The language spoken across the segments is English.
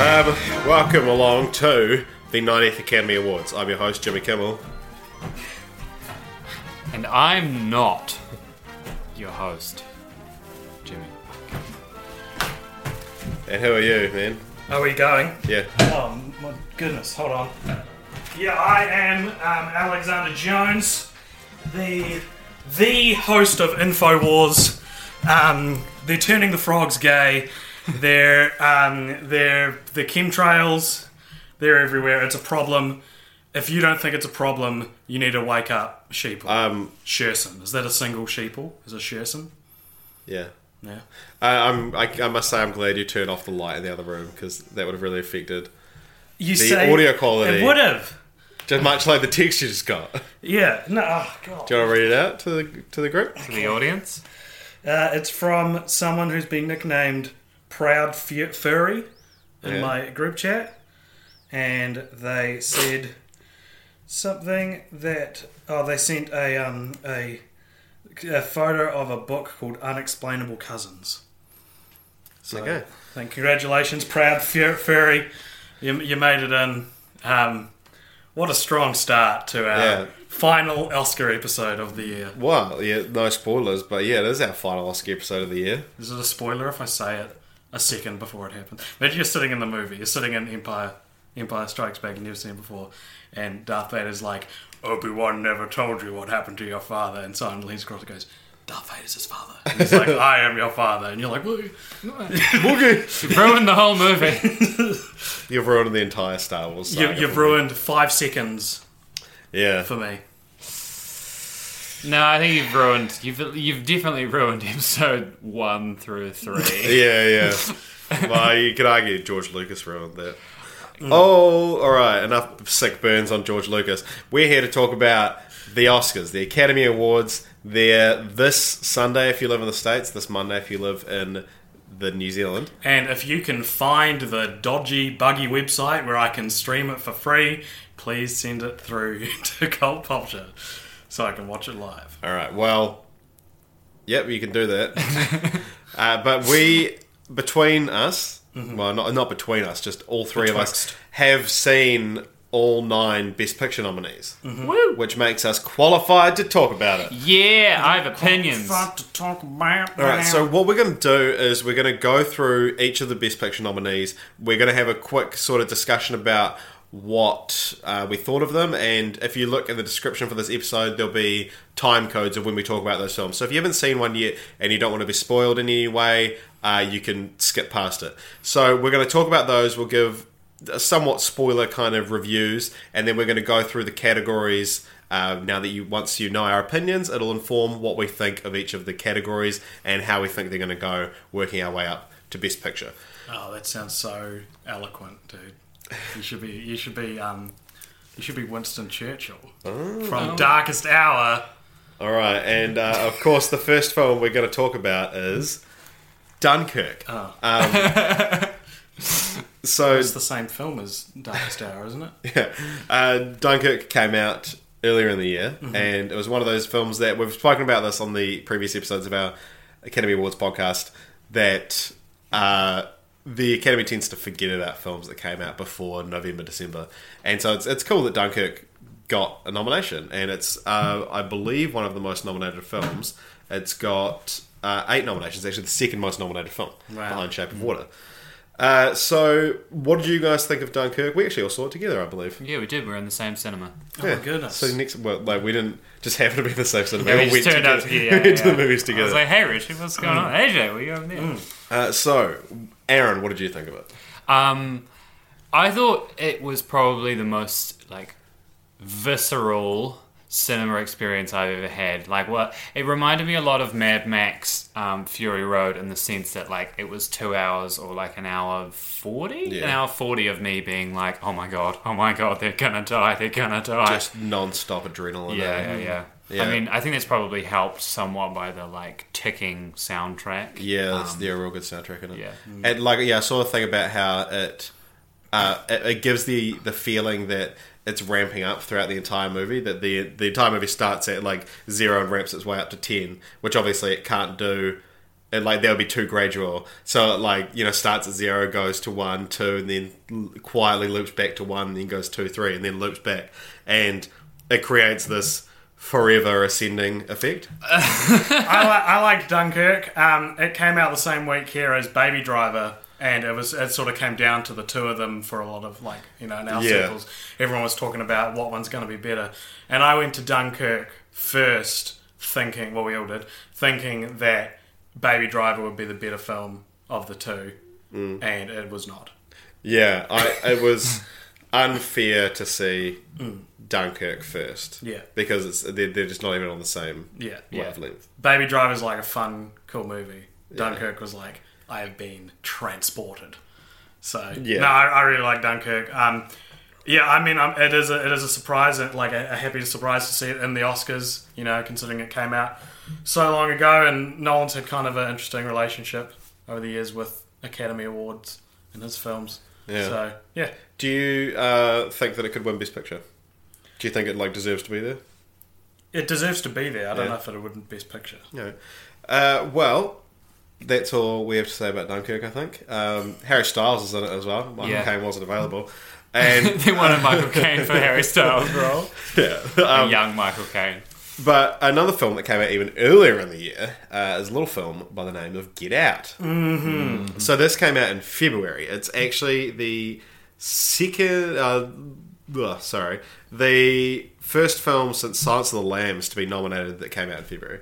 Um, welcome along to the 90th Academy Awards. I'm your host, Jimmy Kimmel. And I'm not your host, Jimmy. And who are you, man? Are we going? Yeah. Oh my goodness, hold on. Yeah, I am um, Alexander Jones, the the host of Infowars. Um, they're turning the frogs gay. They're um, they're the chemtrails. They're everywhere. It's a problem. If you don't think it's a problem, you need to wake up, sheeple. Um, Sherson. Is that a single sheeple? Is it Sherson? yeah. Yeah. Uh, I'm, I, I must say, I'm glad you turned off the light in the other room because that would have really affected You the audio quality. It would have. Just much like the text you just got. Yeah. No. Oh, God. Do you want to read it out to the to the group? To the audience, Uh, it's from someone who's been nicknamed Proud Fu- Furry in Yeah. my group chat, and they said something that oh they sent a um a, a photo of a book called Unexplainable Cousins. So, Okay. Thank congratulations, Proud Fu- Furry, you you made it in. Um, what a strong start to our Yeah. final Oscar episode of the year. Well, yeah, no spoilers, but yeah, it is our final Oscar episode of the year. Is it a spoiler if I say it a second before it happens? Imagine you're sitting in the movie, you're sitting in Empire, Empire Strikes Back, you've never seen it before, and Darth Vader's like, Obi Wan never told you what happened to your father, and someone leans across and goes, Darth Vader's his father. And he's like, I am your father, and you're like, "Woo." Boogie! ruined the whole movie. You've ruined the entire Star Wars. You, you've for me. ruined five seconds Yeah. for me. No, I think you've ruined. You've you've definitely ruined episode one through three. Yeah, yeah. well, you could argue George Lucas ruined that. Oh, all right. Enough sick burns on George Lucas. We're here to talk about the Oscars, the Academy Awards. They're this Sunday if you live in the States, this Monday if you live in the New Zealand. And if you can find the dodgy, buggy website where I can stream it for free, please send it through to Cult Popture so I can watch it live. All right. Well, yep, you can do that. uh, but we, between us, well, not not between us, just all three of us have seen all nine Best Picture nominees, Woo! which makes us qualified to talk about it. Yeah, I have opinions. Fun to talk about. All right, so what we're going to do is we're going to go through each of the Best Picture nominees. We're going to have a quick sort of discussion about what uh, we thought of them, and if you look in the description for this episode, there'll be time codes of when we talk about those films. So if you haven't seen one yet and you don't want to be spoiled in any way, uh, you can skip past it. So we're going to talk about those. We'll give somewhat spoiler kind of reviews, and then we're going to go through the categories. Uh, now that you once you know our opinions, it'll inform what we think of each of the categories and how we think they're going to go, working our way up to best picture. Oh, that sounds so eloquent, dude. You should be. You should be. Um, you should be Winston Churchill from Darkest Hour. All right, and uh, of course, the first film we're going to talk about is Dunkirk. Oh. Um, so It's the same film as Darkest Hour, isn't it? Yeah. Uh, Dunkirk came out earlier in the year, and it was one of those films that we've spoken about this on the previous episodes of our Academy Awards podcast. That uh, the Academy tends to forget about films that came out before November, December, and so it's it's cool that Dunkirk got a nomination, and it's uh, I believe one of the most nominated films. It's got uh, eight nominations, actually the second most nominated film Wow. behind Shape of Water. Uh, so, what did you guys think of Dunkirk? We actually all saw it together, I believe. Yeah, we did. We're in the same cinema. Oh my goodness. So next, well, like we didn't just happen to be in the same cinema. Yeah, we all just went turned up together. together. we went to the movies together. I together. was like, hey, Richard, what's going on? AJ, what are you over there? uh, so, Aaron, what did you think of it? Um, I thought it was probably the most like visceral cinema experience I've ever had. Like, what it reminded me a lot of Mad Max um, Fury Road in the sense that like it was two hours or like an hour forty, yeah. an hour forty of me being like, oh my god, oh my god, they're gonna die, they're gonna die. Just non-stop adrenaline. yeah, eh? yeah, yeah. Yeah. I mean, I think that's probably helped somewhat by the like ticking soundtrack. Yeah, that's yeah, a real good soundtrack in it. yeah. and like yeah, I saw a thing about how it uh, it, it gives the the feeling that it's ramping up throughout the entire movie. That the the entire movie starts at like zero and ramps its way up to ten, which obviously it can't do. It, like that would be too gradual. So it, like you know starts at zero, goes to one, two, and then quietly loops back to one, then goes two, three, and then loops back, and it creates this forever ascending effect. I, like I like Dunkirk. Um, it came out the same week here as Baby Driver, and it was it sort of came down to the two of them for a lot of like you know in our Yeah. circles. Everyone was talking about what one's going to be better, and I went to Dunkirk first, thinking well we all did, thinking that Baby Driver would be the better film of the two, Mm. and it was not. Yeah, I, it was unfair to see Dunkirk first. Yeah. because it's they're, they're just not even on the same Yeah, wavelength. Baby Driver's like a fun, cool movie. Dunkirk was like I have been transported. So Yeah. no, I, I really like Dunkirk. Um, yeah, I mean, um, it is a, it is a surprise, and like a, a happy surprise to see it in the Oscars. You know, considering it came out so long ago, and Nolan's had kind of an interesting relationship over the years with Academy Awards in his films. Yeah. So yeah, Do you uh, think that it could win Best Picture? Do you think it like deserves to be there? it deserves to be there. I don't Yeah. know if it would be Best Picture. No. Uh, well, that's all we have to say about Dunkirk. I think um, Harry Styles is in it as well. Michael Yeah. Caine wasn't available, and they wanted Michael Caine for Harry Styles role. yeah. A Um, young Michael Caine. But another film that came out even earlier in the year uh, is a little film by the name of Get Out. Mm-hmm. So this came out in February. It's actually the second, uh, ugh, sorry, the first film since Silence of the Lambs to be nominated that came out in February.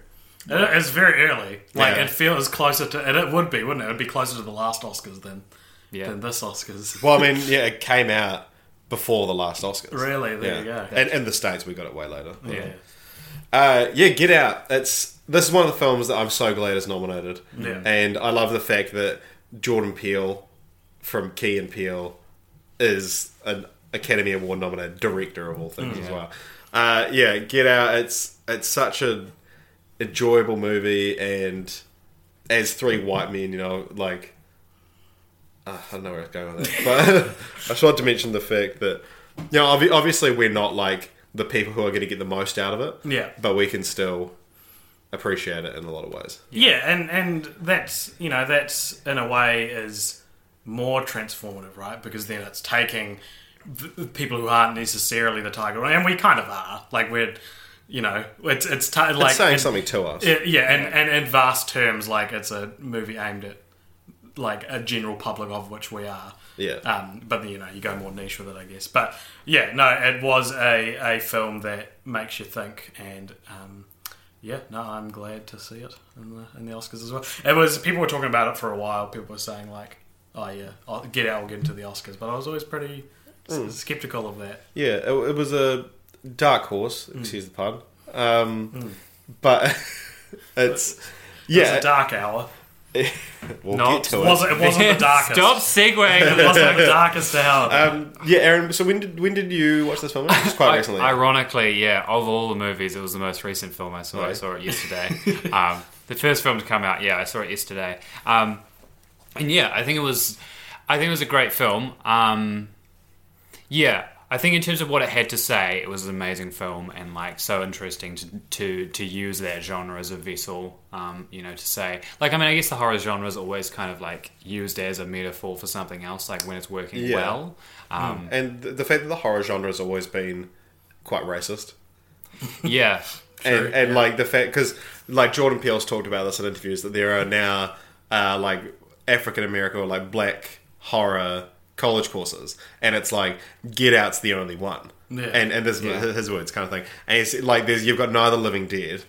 It- It's very early. Like Yeah. it feels closer to, and it would be, wouldn't it? It would be closer to the last Oscars than Yeah. than this Oscars. Well, I mean, yeah, it came out before the last Oscars. Really? There yeah. you go. And in the States, we got it way later. Yeah. Uh, yeah, Get Out. It's this is one of the films that I'm so glad is nominated. Yeah. And I love the fact that Jordan Peele from Key and Peele is an Academy Award nominated director of all things as well. Uh, yeah, Get Out. It's it's such a enjoyable movie, and as three white men, you know, like uh, I don't know where I was going with that, but I just wanted to mention the fact that you know, obvi- obviously, we're not like the people who are going to get the most out of it. Yeah. but we can still appreciate it in a lot of ways. Yeah, and and that's you know that's in a way is more transformative, right? Because then it's taking the people who aren't necessarily the target, and we kind of are. Like we're, you know, it's it's t- like It's saying in- something to us. Yeah, yeah, and, and in vast terms, like it's a movie aimed at like a general public of which we are. Yeah. Um, but you know, you go more niche with it, I guess. But yeah, no, it was a, a film that makes you think, and um, yeah, no, I'm glad to see it in the in the Oscars as well. It was people were talking about it for a while. People were saying like, oh yeah, I'll Get Out will get into the Oscars, but I was always pretty s- skeptical of that. Yeah, it, it was a dark horse. Excuse the pun. Um, But it's It yeah. was a dark hour. we'll No, get to It it. wasn't, it wasn't the darkest. Stop segueing. It wasn't the darkest hour. Um, yeah, Aaron. So when did when did you watch this film? Just quite recently. Ironically, yeah, of all the movies, it was the most recent film I saw. I saw it yesterday. um, the first film to come out, yeah, I saw it yesterday. Um, and yeah, I think it was, I think it was a great film. Um, yeah, I think in terms of what it had to say, it was an amazing film and like so interesting to to, to use that genre as a vessel. Um, you know, to say like I mean, I guess the horror genre is always kind of like used as a metaphor for something else, like when it's working Yeah. well. Um, and the, fact that the horror genre has always been quite racist. yeah. and and like the fact because like Jordan Peele's talked about this in interviews that there are now uh, like African American or like black horror college courses, and it's like Get Out's the only one, Yeah. and and this Yeah. his words kind of thing, and it's like there's you've got neither Living Dead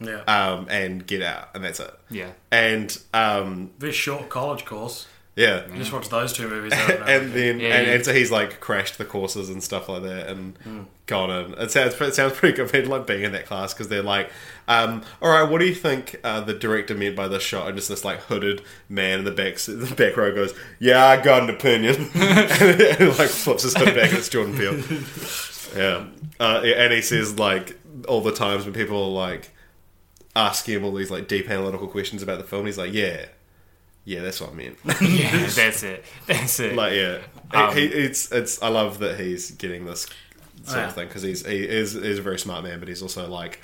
yeah. um, and Get Out, and that's it. Yeah. And um, Very short college course. Yeah. Just watch those two movies. and and then Yeah, and, yeah. and so he's like crashed the courses and stuff like that and Hmm. gone in. It sounds it sounds pretty good. I'd like being in that class because they're like, um, all right, what do you think uh, the director meant by this shot? And just this like hooded man in the back the back row goes, yeah, I got an opinion, and, like flips his hood back and it's Jordan Peele. Yeah. Uh, and he says like all the times when people are like asking him all these like deep analytical questions about the film, he's like, yeah. Yeah, that's what I meant. yeah, that's it. That's it. like yeah, Um, he, it's it's. I love that he's getting this sort Yeah. of thing because he's he is is a very smart man, but he's also like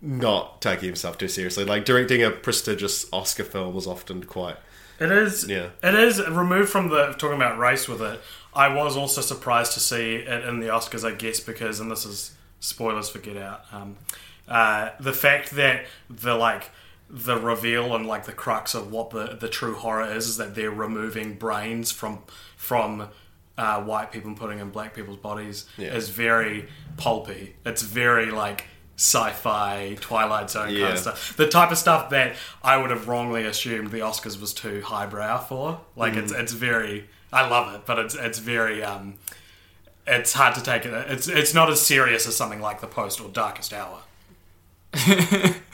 not taking himself too seriously. Like directing a prestigious Oscar film was often quite It is. Yeah. It is removed from the talking about race with it. I was also surprised to see it in the Oscars, I guess, because and this is spoilers for Get Out. Um, uh, the fact that the like the reveal and like the crux of what the the true horror is is that they're removing brains from from uh, white people and putting in black people's bodies Yeah. is very pulpy. It's very like sci-fi Twilight Zone kind of stuff. The type of stuff that I would have wrongly assumed the Oscars was too highbrow for. Like it's Mm. it's very I love it, but it's it's very um it's hard to take it. It's it's not as serious as something like The Post or Darkest Hour.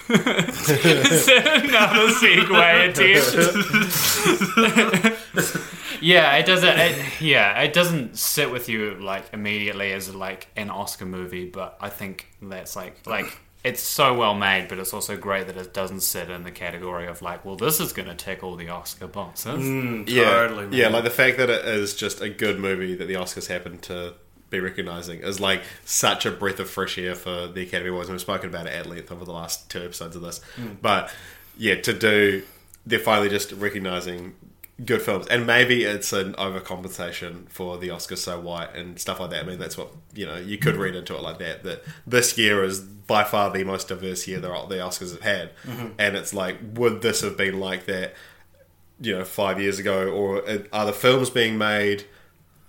Another segue attempt. yeah, it doesn't. It, yeah, it doesn't sit with you like immediately as like an Oscar movie, but I think that's like like it's so well made, but it's also great that it doesn't sit in the category of like, well, this is going to tick all the Oscar boxes. Mm, yeah Totally, yeah. Like the fact that it is just a good movie that the Oscars happen to be recognizing is like such a breath of fresh air for the Academy Awards. And we've spoken about it at length over the last two episodes of this, hmm. but yeah, to do they're finally just recognizing good films, and maybe it's an overcompensation for the Oscars so white and stuff like that. I mean, that's what you know. You could read into it like that. That this year is by far the most diverse year the the Oscars have had, mm-hmm. and it's like, would this have been like that? You know, five years ago, or uh, are the films being made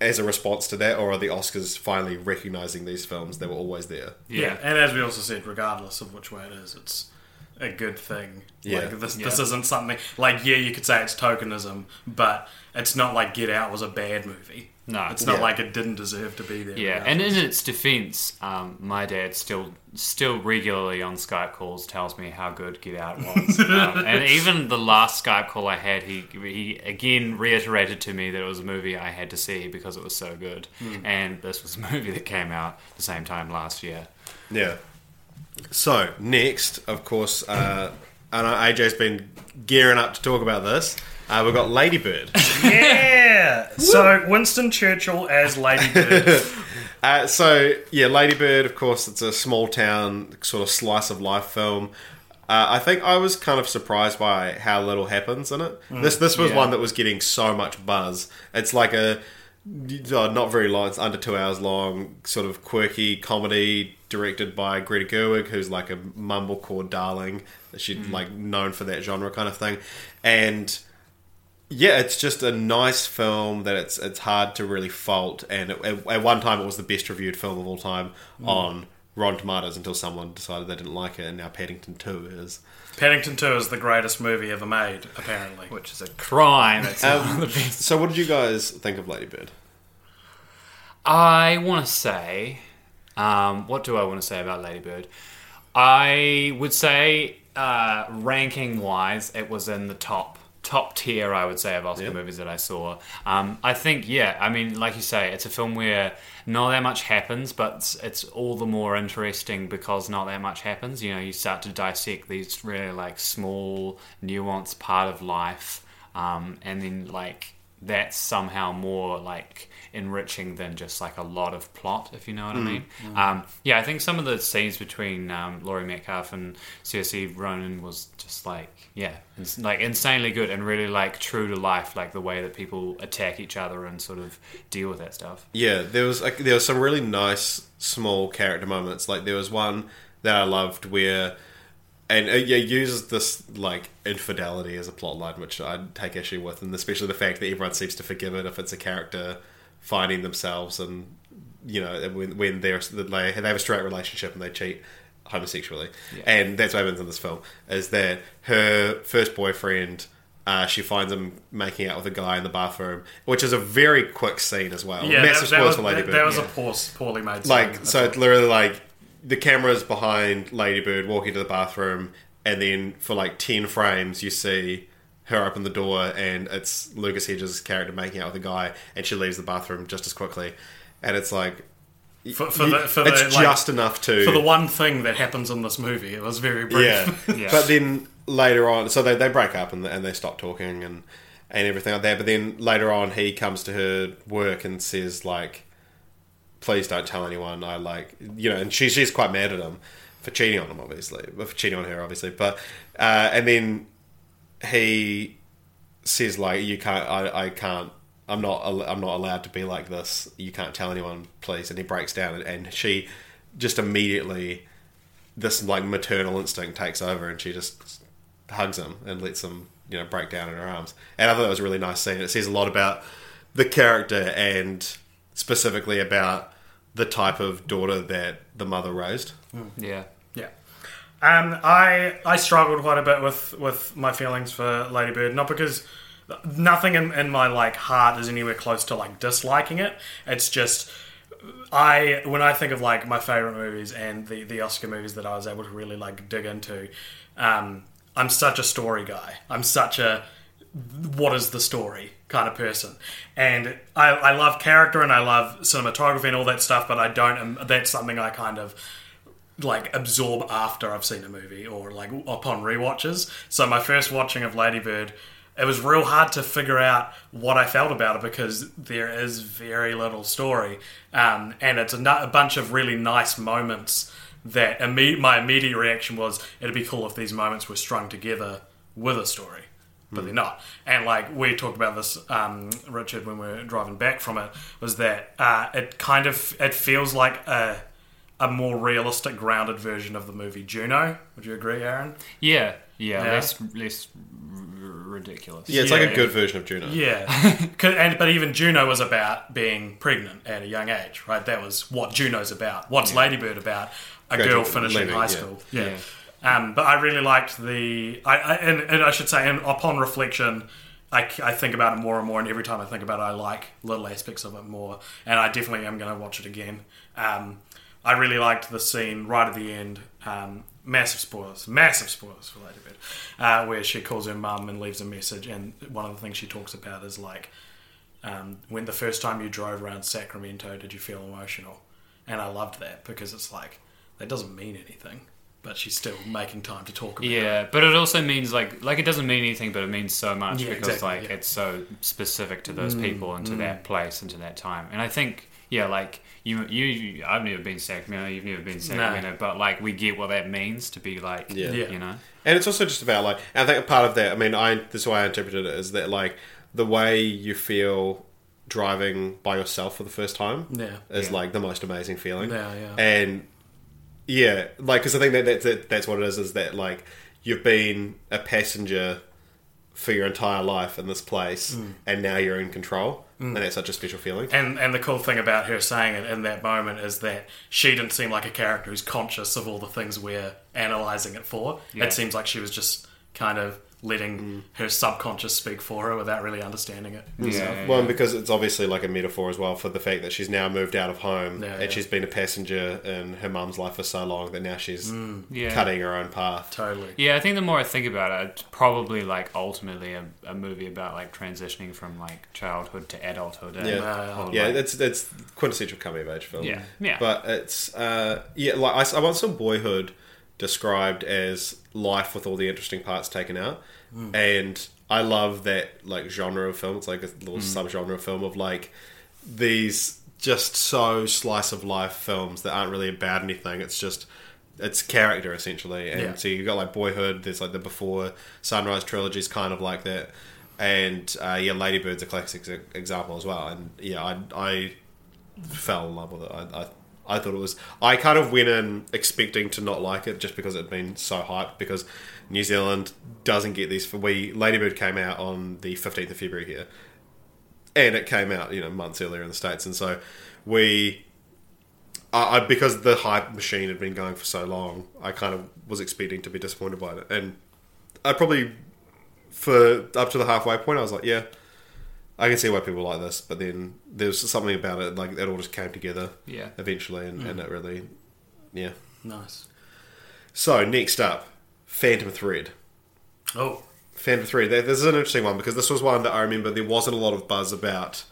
as a response to that, or are the Oscars finally recognizing these films They were always there? Yeah. and as we also said, regardless of which way it is, it's a good thing. Yeah. Like this, this isn't something like yeah, you could say it's tokenism, but it's not like Get Out was a bad movie. No. it's not Yeah. like it didn't deserve to be there. Yeah, and in its defense, um, my dad still still regularly on Skype calls tells me how good Get Out was, um, and even the last Skype call I had, he he again reiterated to me that it was a movie I had to see because it was so good, and this was a movie that came out the same time last year. Yeah. So next, of course, uh, I know AJ's been gearing up to talk about this. Uh, we've got Ladybird. Yeah. so Winston Churchill as Lady Bird. Uh, so yeah, Ladybird. Of course, it's a small town sort of slice of life film. Uh, I think I was kind of surprised by how little happens in it. This this was Yeah. one that was getting so much buzz. It's like a uh, not very long. It's under two hours long. Sort of quirky comedy directed by Greta Gerwig, who's like a mumblecore darling. She's like known for that genre kind of thing, and yeah, it's just a nice film that it's it's hard to really fault. And it, at, at one time, it was the best reviewed film of all time on Rotten Tomatoes until someone decided they didn't like it, and now Paddington Two is. Paddington 2 is the greatest movie ever made, apparently. Which is a crime. It's one of the best. So, what did you guys think of Ladybird? I want to say, um, what do I want to say about Ladybird? I would say, uh, ranking wise, it was in the top top tier. I would say of Oscar Yep. movies that I saw. Um, I think, yeah. I mean, like you say, it's a film where not that much happens, but it's, it's all the more interesting because not that much happens. You know, you start to dissect these really like small, nuanced part of life, um, and then like that's somehow more like enriching than just like a lot of plot, if you know what I mean. Um, yeah, I think some of the scenes between um, Laurie Metcalf and Saoirse Ronan was just like, yeah, it's like insanely good and really like true to life, like the way that people attack each other and sort of deal with that stuff. Yeah, there was like, there was some really nice small character moments. Like there was one that I loved where, and it, yeah, uses this like infidelity as a plot line, which I take issue with, and especially the fact that everyone seems to forgive it if it's a character finding themselves and you know when when they're they have a straight relationship and they cheat homosexually, and that's what happens in this film is that her first boyfriend uh, she finds him making out with a guy in the bathroom, which is a very quick scene as well. Yeah, Massive that, that was, for Lady that, that was Yeah. a poor, poorly made scene. like so it's literally like the camera's behind Ladybird walking to the bathroom and then for like 10 frames you see her open the door and it's Lucas Hedges' character making out with a guy and she leaves the bathroom just as quickly and it's like for, for the, for it's the, like, just enough to for the one thing that happens in this movie. It was very brief. yeah. Yeah. But then later on, so they, they break up and, and they stop talking and, and everything like that. But then later on, he comes to her work and says, like, please don't tell anyone. I like, you know, and she, she's quite mad at him for cheating on him, obviously, for cheating on her, obviously. But, uh, and then he says, like, you can't, I, I can't. I'm not. I'm not allowed to be like this. You can't tell anyone, please. And he breaks down, and, and she just immediately this like maternal instinct takes over and she just hugs him and lets him you know break down in her arms and i thought that was a really nice scene it says a lot about the character and specifically about the type of daughter that the mother raised Yeah. Yeah. Um, I I struggled quite a bit with, with my feelings for Ladybird, not because nothing in, in my like heart is anywhere close to like disliking it. It's just I when I think of like my favorite movies and the, the Oscar movies that I was able to really like dig into, um, I'm such a story guy. I'm such a what is the story kind of person, and I, I love character and I love cinematography and all that stuff. But I don't. um, That's something I kind of like absorb after I've seen a movie or like upon rewatches. So my first watching of Ladybird, it was real hard to figure out what I felt about it because there is very little story, um, and it's a, bunch of really nice moments. That imme- my immediate reaction was, it'd be cool if these moments were strung together with a story but they're not. And like we talked about this, um, Richard, when we were driving back from it, was that uh, it kind of it feels like a a more realistic, grounded version of the movie Juno. Would you agree, Aaron? Yeah. Yeah. Yeah. Less less r- ridiculous. yeah it's Yeah. like a good version of juno Yeah, and but even Juno was about being pregnant at a young age, right? That was what Juno's about. What's Ladybird about? A girl finishing leaving, high yeah. school. Yeah. Um, but I really liked the. I, I and, and I should say, and upon reflection, I, I think about it more and more, and every time I think about it, I like little aspects of it more. And I definitely am going to watch it again. Um, I really liked the scene right at the end. Um, massive spoilers, massive spoilers for Ladybird, uh, where she calls her mum and leaves a message. And one of the things she talks about is like, um, when the first time you drove around Sacramento, did you feel emotional? And I loved that because it's like that doesn't mean anything, but she's still making time to talk about it. Yeah, but it also means like like it doesn't mean anything, but it means so much Yeah, because exactly, like yeah. Mm, it's so specific to those people and to that place and to that time. And I think yeah, like you you I've never been to Sacramento, you've never been to Sacramento, but like we get what that means to be like Yeah. Yeah. you know. And it's also just about like, I think a part of that. I mean, I this is why I interpreted it is that like the way you feel driving by yourself for the first time Yeah. is like the most amazing feeling. Yeah, yeah. And yeah, like because I think that, that, that that's what it is. Is that like you've been a passenger for your entire life in this place, Mm. and now you're in control, and that's such a special feeling. And and the cool thing about her saying it in that moment is that she didn't seem like a character who's conscious of all the things we're analyzing it for. Yeah. It seems like she was just kind of letting her subconscious speak for her without really understanding it. Yeah, Well, and because it's obviously like a metaphor as well for the fact that she's now moved out of home Yeah, and yeah. she's been a passenger in her mum's life for so long that now she's Yeah. cutting her own path. Totally. Yeah, I think the more I think about it, it's probably like ultimately a, a movie about like transitioning from like childhood to adulthood. and, Yeah. or, Yeah, like- it's it's quintessential coming of age film. Yeah, yeah. But it's uh, yeah, like I once some Boyhood described as life with all the interesting parts taken out, and I love that like genre of film. It's like a little subgenre of film of like these just so slice of life films that aren't really about anything. It's just it's character essentially, and Yeah. so you've got like Boyhood. There's like the Before Sunrise trilogy is kind of like that, and uh, yeah, Ladybird's a classic example as well. And yeah, I I fell in love with it. I, I I thought it was. I kind of went in expecting to not like it just because it'd been so hyped. Because New Zealand doesn't get these. We Ladybird came out on the fifteenth of February here, and it came out you know months earlier in the states, and so we. I, I because the hype machine had been going for so long, I kind of was expecting to be disappointed by it, and I probably for up to the halfway point, I was like, yeah, I can see why people like this. But then there's something about it, like it all just came together. Yeah. Eventually, and, and it really, yeah. Nice. So next up, Phantom Thread. Oh, Phantom Thread. This is an interesting one because this was one that I remember there wasn't a lot of buzz about.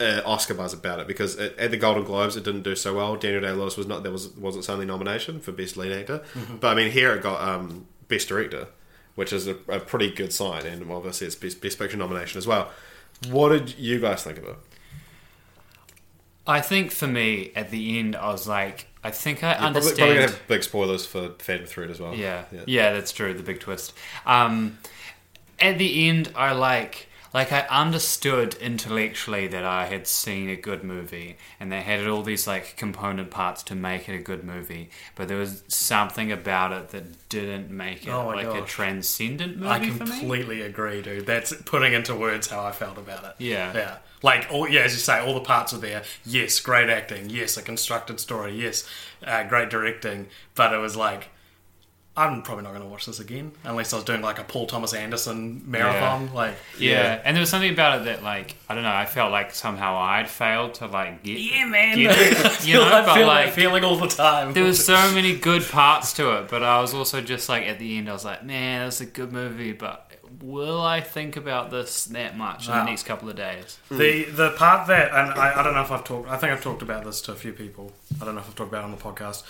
Uh, Oscar buzz about it because it, at the Golden Globes it didn't do so well. Daniel Day Lewis was not there was wasn't its only nomination for best lead actor, but I mean here it got um, best director, which is a, a pretty good sign, and obviously it's best, best picture nomination as well. What did you guys think of it? I think for me, at the end, I was like, I think I You're probably, understand. probably gonna have big spoilers for Phantom Thread as well. Yeah. yeah, that's true. The big twist. Um, at the end, I like like I understood intellectually that I had seen a good movie, and they had all these like component parts to make it a good movie, but there was something about it that didn't make it Oh like a transcendent movie I for me. completely agree, dude. That's putting into words how I felt about it. Yeah. yeah. Like, all, yeah, as you say, all the parts are there. Yes, great acting. Yes, a constructed story. Yes, uh, great directing. But it was like, I'm probably not going to watch this again unless I was doing like a Paul Thomas Anderson marathon. Like, Yeah. and there was something about it that, like, I don't know. I felt like somehow I'd failed to like get, yeah, man. get it, you know. I but feel like, feeling all the time. there was so many good parts to it, but I was also just like at the end, I was like, man, that's a good movie, but will I think about this that much in the next couple of days? The the part that and I, I don't know if I've talked I think I've talked about this to a few people. I don't know if I've talked about it on the podcast.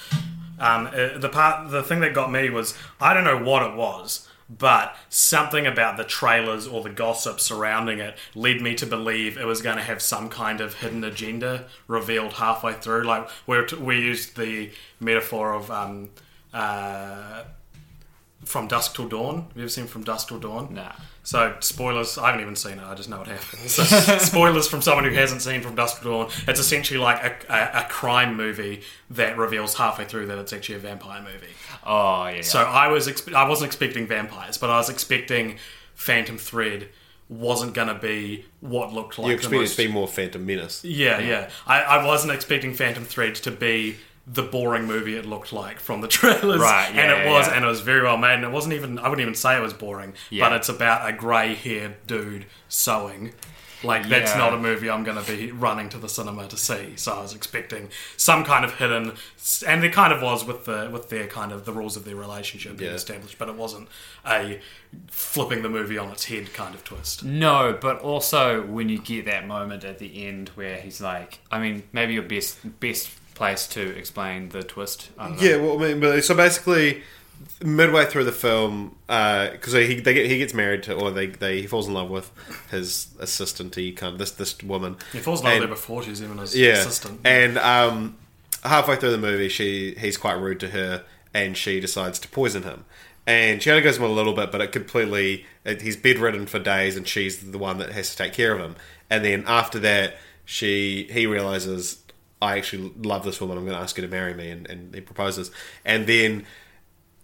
Um, uh, the part the thing that got me was I don't know what it was, but something about the trailers or the gossip surrounding it led me to believe it was going to have some kind of hidden agenda revealed halfway through. Like we we used the metaphor of um, uh, from dusk till dawn. Have you ever seen From Dusk Till Dawn? Nah. So spoilers. I haven't even seen it. I just know it happens. So, spoilers from someone who hasn't seen From Dusk Till Dawn. It's essentially like a, a, a crime movie that reveals halfway through that it's actually a vampire movie. Oh yeah. So I was expe- I wasn't expecting vampires, but I was expecting Phantom Thread wasn't going to be what looked like You the expect most to be more Phantom Menace. yeah, yeah. I, I wasn't expecting Phantom Thread to be the boring movie it looked like from the trailers. Right, yeah, and it yeah, was, yeah. and it was very well made. And it wasn't even, I wouldn't even say it was boring, but it's about a grey haired dude sewing. Like, that's not a movie I'm going to be running to the cinema to see. So I was expecting some kind of hidden, and there kind of was with the with their kind of the rules of their relationship being established, but it wasn't a flipping the movie on its head kind of twist. No, but also when you get that moment at the end where he's like, I mean, maybe your best best place to explain the twist. I don't know. Yeah, well, I mean, so basically, midway through the film, because he they get, he gets married to, or they, they he falls in love with his assistant. He kind of this this woman. He falls in love And- with her before she's even his yeah, assistant. and um, halfway through the movie, she he's quite rude to her, and she decides to poison him. And she only goes him a little bit, but it completely. It, he's bedridden for days, and she's the one that has to take care of him. And then after that, she he realizes I actually love this woman. I'm going to ask her to marry me, and, and he proposes. And then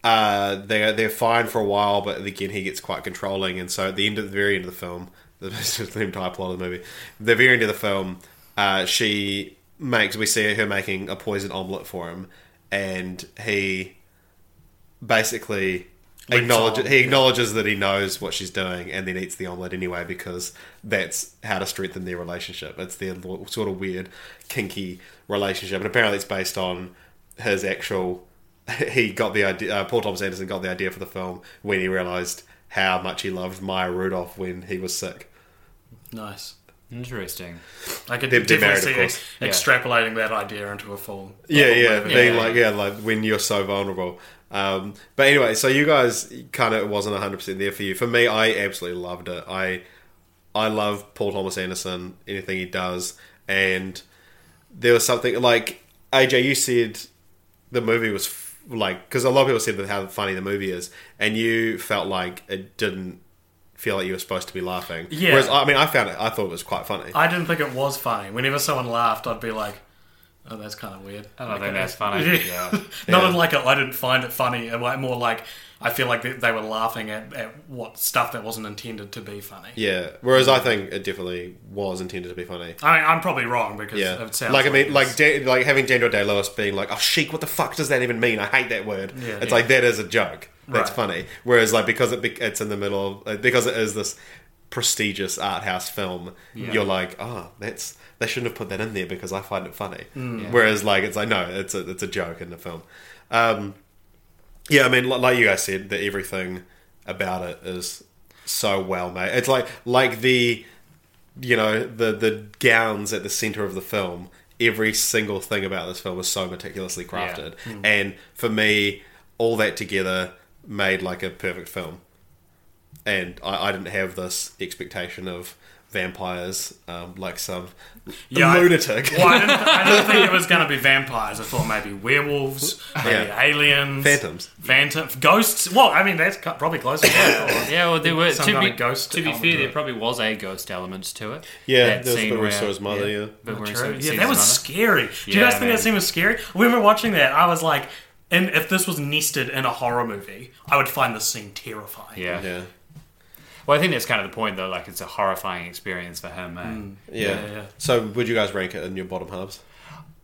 uh, they're they're fine for a while, but again he gets quite controlling, and so at the end of the very end of the film, is the entire plot of the movie. The very end of the film, uh, she makes we see her making a poison omelette for him, and he basically Acknowledges he yeah. acknowledges that he knows what she's doing, and then eats the omelette anyway because that's how to strengthen their relationship. It's their sort of weird, kinky relationship, and apparently it's based on his actual. He got the idea. Uh, Paul Thomas Anderson got the idea for the film when he realized how much he loved Maya Rudolph when he was sick. Nice. Interesting. I could They're- definitely married, see ex- Yeah. extrapolating that idea into a full. Yeah, yeah, movie. being Yeah. like yeah, like when you're so vulnerable. Um, but anyway, so you guys kind of wasn't 100 percent there for you. For me, I absolutely loved it. I I love Paul Thomas Anderson, anything he does, and there was something like AJ. You said the movie was f- like because a lot of people said how funny the movie is, and you felt like it didn't feel like you were supposed to be laughing. Yeah. Whereas I mean, I found it. I thought it was quite funny. I didn't think it was funny. Whenever someone laughed, I'd be like, "Oh, that's kind of weird." Oh, I don't Like, think that's funny. Yeah. Yeah. Not Yeah. in like a, I didn't find it funny. like more like I feel like they, they were laughing at, at what stuff that wasn't intended to be funny. yeah. Whereas I think it definitely was intended to be funny. I mean, I'm probably wrong because Yeah, it sounds like I mean, like da- like having Daniel Day Lewis being like, "Oh, chic, what the fuck does that even mean? I hate that word." Yeah. it's Yeah. like that is a joke. that's Right. funny. Whereas like because it be- it's in the middle of because it is this prestigious art house film, you're like, oh, that's they shouldn't have put that in there because I find it funny. Whereas like it's like no, it's a it's a joke in the film. Um, yeah, I mean, like you guys said, that everything about it is so well made. It's like like the you know the the gowns at the center of the film. Every single thing about this film is so meticulously crafted, and for me, all that together made like a perfect film. And I, I didn't have this expectation of vampires um, like some Yeah, I- lunatic. Well, I didn't, I didn't think it was going to be vampires. I thought maybe werewolves, maybe Yeah. aliens, Phantoms. phantom, ghosts. Well, I mean that's probably close. Yeah, Yeah, well, there were Some to kind be, of ghost to be fair, to there probably was a ghost element to it. Yeah, That there was scene the where- Russo's mother, yeah. But where True. sees Yeah, that was mother. scary. Do you Yeah, guys think man. that scene was scary? When we were watching that, I was like, and if this was nested in a horror movie, I would find this scene terrifying. Yeah. Yeah. Well, I think that's kind of the point, though. Like, it's a horrifying experience for him, man. Yeah. Yeah, yeah. So, would you guys rank it in your bottom halves?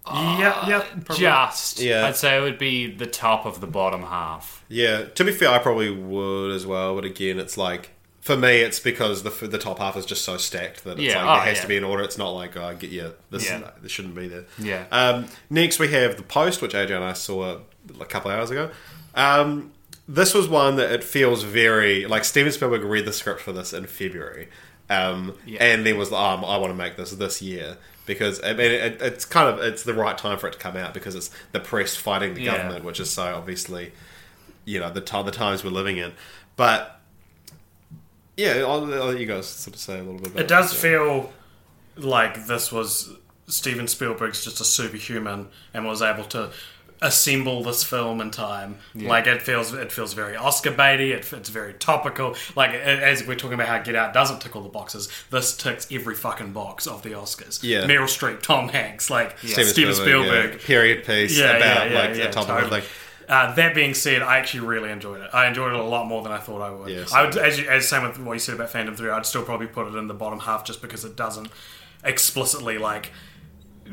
yeah, yeah. probably. Just, Yeah. I'd say it would be the top of the bottom half. Yeah. To be fair, I probably would as well. But again, it's like for me, it's because the the top half is just so stacked that it's Yeah, like oh, it has yeah. to be in order. It's not like oh, I get yeah, this Yeah. this shouldn't be there. Yeah. Um, next, we have the post, which AJ and I saw a couple hours ago. Um, this was one that it feels very like Steven Spielberg read the script for this in February, um, Yeah. and then was like, oh, I want to make this this year because I mean it, it's kind of it's the right time for it to come out because it's the press fighting the Yeah. government, which is so obviously you know the time the times we're living in, but. Yeah, I'll, I'll let you guys sort of say a little bit about It does yeah. feel like this was Steven Spielberg's just a superhuman and was able to assemble this film in time. Like it feels, it feels very Oscar baity. It, it's very topical. Like a- as we're talking about how Get Out doesn't tick all the boxes, this ticks every fucking box of the Oscars. Yeah. Meryl Streep, Tom Hanks, like Steven, Steven, Spielberg. yeah, period piece Yeah, about yeah, yeah, like yeah, the top totally. of like Uh, that being said, I actually really enjoyed it. I enjoyed it a lot more than I thought I would. Yeah, I would, as, you, as same with what you said about Phantom Thread, I'd still probably put it in the bottom half just because it doesn't explicitly like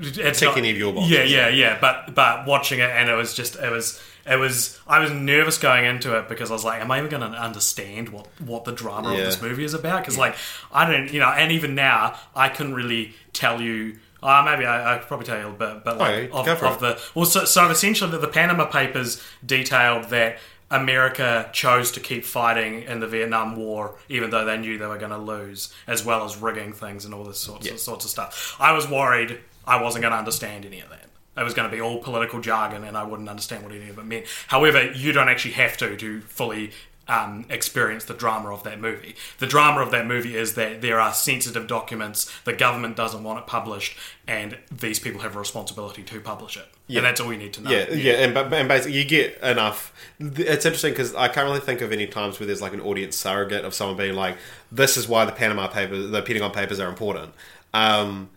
it's Tick not- any of your boxes. Yeah, yeah, yeah. But but watching it and it was just it was it was I was nervous going into it because I was like, am I even going to understand what what the drama Yeah. of this movie is about? Because like I don't, you know, and even now I couldn't really tell you. Uh, maybe I, I could probably tell you a little bit, but like Okay, of, of the well, so, so essentially, the, the Panama Papers detailed that America chose to keep fighting in the Vietnam War, even though they knew they were going to lose, as well as rigging things and all this sorts of, sorts of stuff. I was worried I wasn't going to understand any of that. It was going to be all political jargon, and I wouldn't understand what any of it meant. However, you don't actually have to to fully um, experience the drama of that movie. The drama of that movie is that there are sensitive documents, the government doesn't want it published, and these people have a responsibility to publish it. And that's all you need to know. Yeah, yeah, and but and basically you get enough. It's interesting because I can't really think of any times where there's like an audience surrogate of someone being like, "This is why the Panama Papers, the Pentagon Papers are important." Um,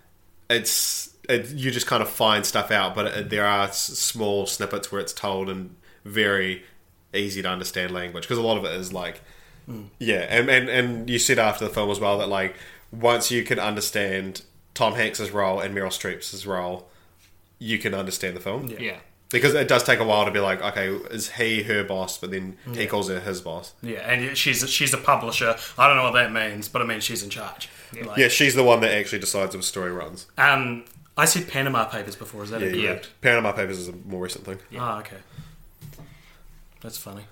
it's it, you just kind of find stuff out, but it, there are s- small snippets where it's told in very easy to understand language because a lot of it is like, yeah, and, and and you said after the film as well that like once you can understand Tom Hanks's role and Meryl Streep's role, you can understand the film. Yeah. Because it does take a while to be like, okay, is he her boss? But then he calls her his boss. Yeah, and she's she's a publisher. I don't know what that means, but it means she's in charge. Like, Yeah, she's the one that actually decides if a story runs. Um, I said Panama Papers before. Is that Yeah, incorrect? correct. Panama Papers is a more recent thing. Oh, okay. That's funny.